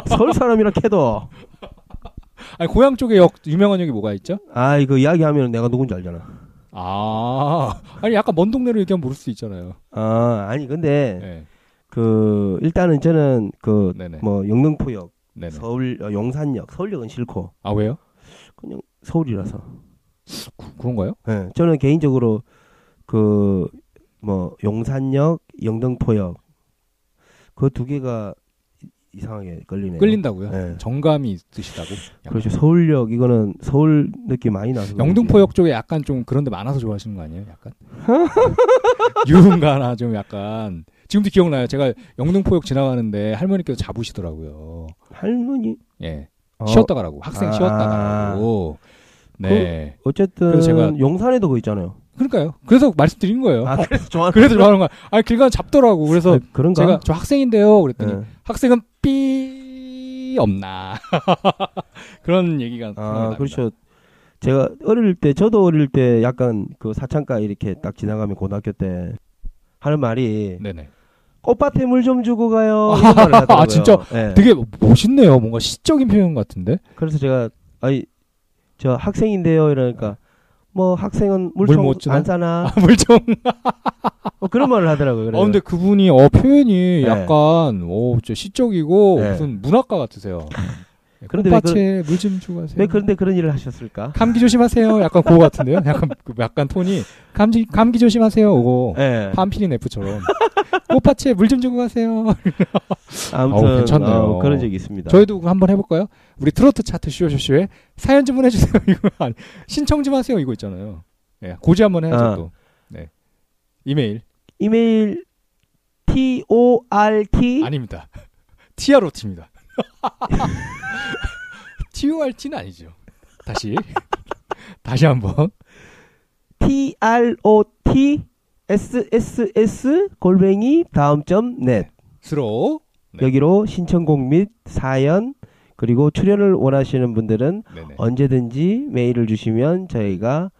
서울 사람이라 캐도 <laughs> 아니 고향 쪽에 역 유명한 역이 뭐가 있죠? 아 이거 이야기하면 내가 누군지 알잖아. 아 <laughs> 아니 약간 먼 동네로 얘기하면 모를 수 있잖아요. 아 아니 근데 네. 그 일단은 저는 그 네네. 뭐 영등포역, 네네. 서울 어, 용산역, 서울역은 싫고 아 왜요? 그냥 서울이라서. 그, 그런가요? 예, 저는 개인적으로 그 뭐 용산역, 영등포역 그 두 개가 이- 이상하게 걸리네요. 끌린다고요? 네. 정감이 있으시다고? 그렇죠. 서울역 이거는 서울 느낌 많이 나서. 영등포역 쪽에 약간 좀 그런 데 많아서 좋아하시는 거 아니에요? 약간 <laughs> 유흥가나 좀 약간 지금도 기억나요. 제가 영등포역 지나가는데 할머니께서 잡으시더라고요. 할머니 예. 어, 쉬었다 가라고. 학생 아. 쉬었다 가라고. 네. 어쨌든 그래서 제가- 용산에도 그거 있잖아요. 그러니까요. 그래서 말씀드린 거예요. 아 그래서 좋아. 그래도 좋아하는 거야. 아니 길 가다 잡더라고. 그래서 아, 그런가? 제가 저 학생인데요. 그랬더니 예. 학생은 삐 없나. <laughs> 그런 얘기가 아. 그렇죠. 제가 어릴 때 저도 어릴 때 약간 그 사창가 이렇게 딱 지나가면 고등학교 때 하는 말이 네네. 꽃밭에 물 좀 주고 가요. <laughs> 아, 진짜? 예. 되게 멋있네요. 뭔가 시적인 표현 같은데. 그래서 제가 아이 저 학생인데요 이러니까 뭐 학생은 물 물총? 안 사나 아, 물좀. 뭐 그런 말을 하더라고요. 그래서 어, 근데 그분이 어 표현이 네. 약간 오, 저 시적이고 네. 무슨 문학가 같으세요. <laughs> 그런데 왜 꽃밭에 물좀 주고 가세요. 왜 그런데 그런 일을 하셨을까? 감기 조심하세요. 약간 그거 같은데요. 약간 그 약간 톤이 감기 감기 조심하세요. 오고 예. 한필인 F처럼 꽃밭에 물 좀 주고 가세요. <laughs> 아무튼 어우, 괜찮네요. 어, 그런 적이 있습니다. 저희도 한번 해볼까요? 우리 트로트 차트 쇼쇼쇼에 사연 좀 보내주세요. <laughs> 이거 아니, 신청 좀 하세요. 이거 있잖아요. 예, 고지 한번 해야죠 아. 또. 네. 이메일 이메일 T O R T 아닙니다. <laughs> TROT입니다. TORT는 아니죠. 다시 다시 한번 T R O T S S S 골뱅이 다음 점 넷. 스로 네. 여기로 신청곡 및 사연 그리고 출연을 원하시는 분들은 네네. 언제든지 메일을 주시면 저희가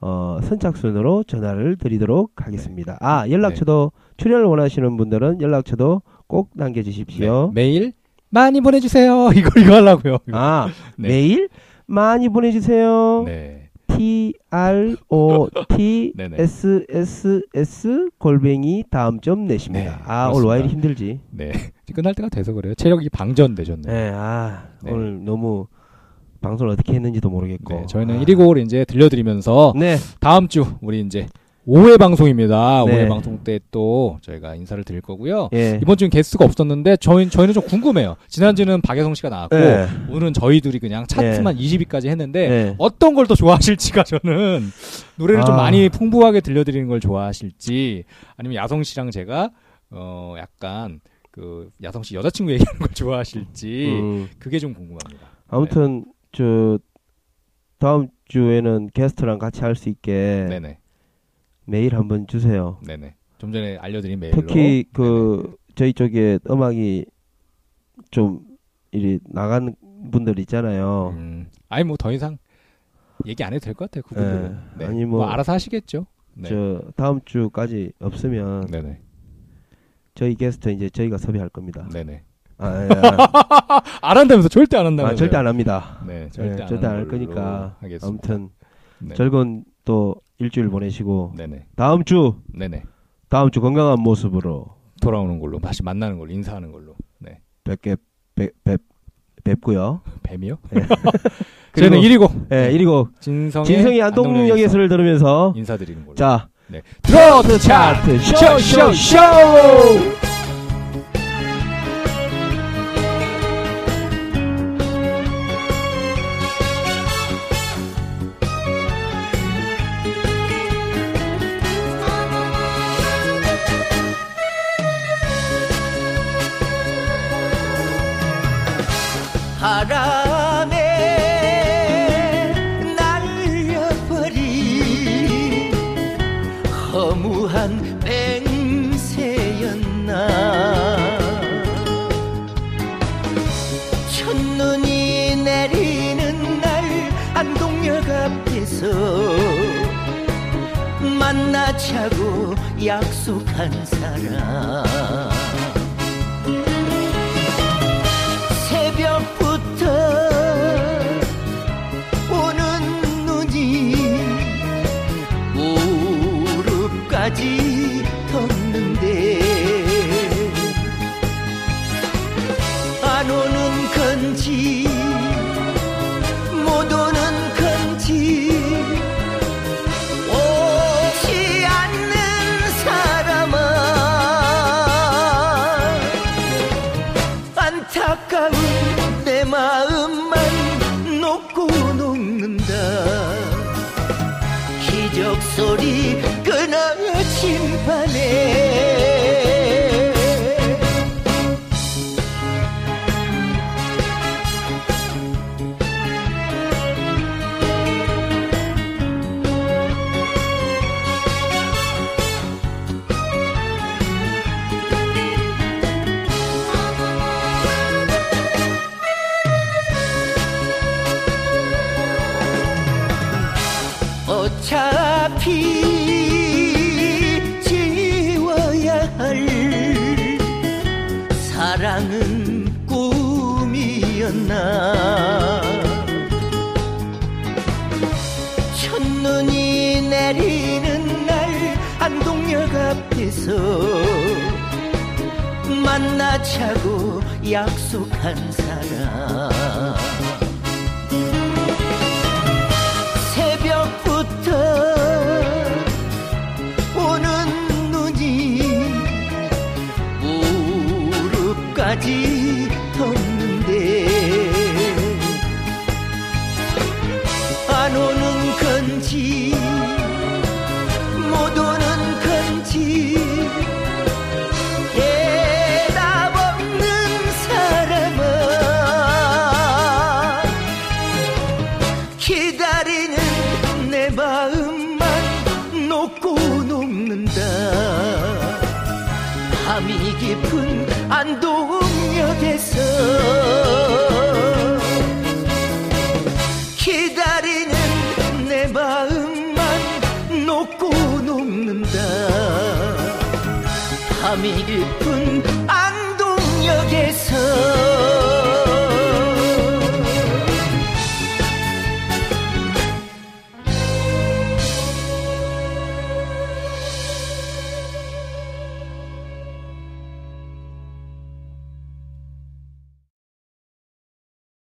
어, 선착순으로 전화를 드리도록 하겠습니다. 아 연락처도 출연을 원하시는 분들은 연락처도 꼭 남겨주십시오. 네. 메일 많이 보내주세요. <laughs> 이거 이거 하려고요. 아 <laughs> 네. 메일 많이 보내주세요. 네. T R O T. S S S 골뱅이 다음 점 넷입니다. 네, 아. 오늘 와이리 힘들지. 네. 끝날 때가 돼서 그래요. 체력이 방전되셨네요. 네, 아 네. 오늘 너무 방송을 어떻게 했는지도 모르겠고. 네, 저희는 아. 1위 곡을 이제 들려드리면서 네, 다음 주 우리 이제 5회 방송입니다. 네. 5회 방송 때 또 저희가 인사를 드릴 거고요. 예. 이번 주는 게스트가 없었는데 저희 저희는 좀 궁금해요. 지난주는 박예성 씨가 나왔고 네. 오늘은 저희 둘이 그냥 차트만 20위까지 했는데 네. 어떤 걸 더 좋아하실지가 저는 노래를 좀 아. 많이 풍부하게 들려드리는 걸 좋아하실지 아니면 야성 씨랑 제가 어 약간 그 야성 씨 여자친구 얘기하는 걸 좋아하실지 음, 그게 좀 궁금합니다. 아무튼 저 다음 주에는 게스트랑 같이 할 수 있게 네네 메일 한번 주세요. 네네 좀 전에 알려드린 메일로 특히 그 저희 쪽에 음악이 좀 이리 나간 분들 있잖아요. 음, 아니 뭐 더 이상 얘기 안 해도 될 것 같아요. 그분들은 네. 네. 아니, 뭐, 뭐 알아서 하시겠죠. 네. 저 다음 주까지 없으면 네네 저희 게스트 이제 저희가 섭외할 겁니다. 네네 아, 예, 아, <laughs> 안 한다면서 절대 안 한다면서 아, 절대 안 합니다. 네 네, 절대 안, 절대 안할 거니까 하겠습니다. 아무튼 네. 즐거운 또 일주일 보내시고 네네. 다음 주 네네. 다음 주 건강한 모습으로 돌아오는 걸로 다시 만나는 걸로 인사하는 걸로. 네. 뵙게 뵙, 뵙 뵙고요. 뱀이요? 네. <laughs> 저희는 그리고- 1위고 예, 이리고 진성의 진성이 안동역에서를 들으면서 인사드리는 걸로. 자 네. 트로트. 차트. 쇼쇼쇼 고요한 맹세였나? 첫눈이 내리는 날 안동역 앞에서 만나자고 약속한 사람.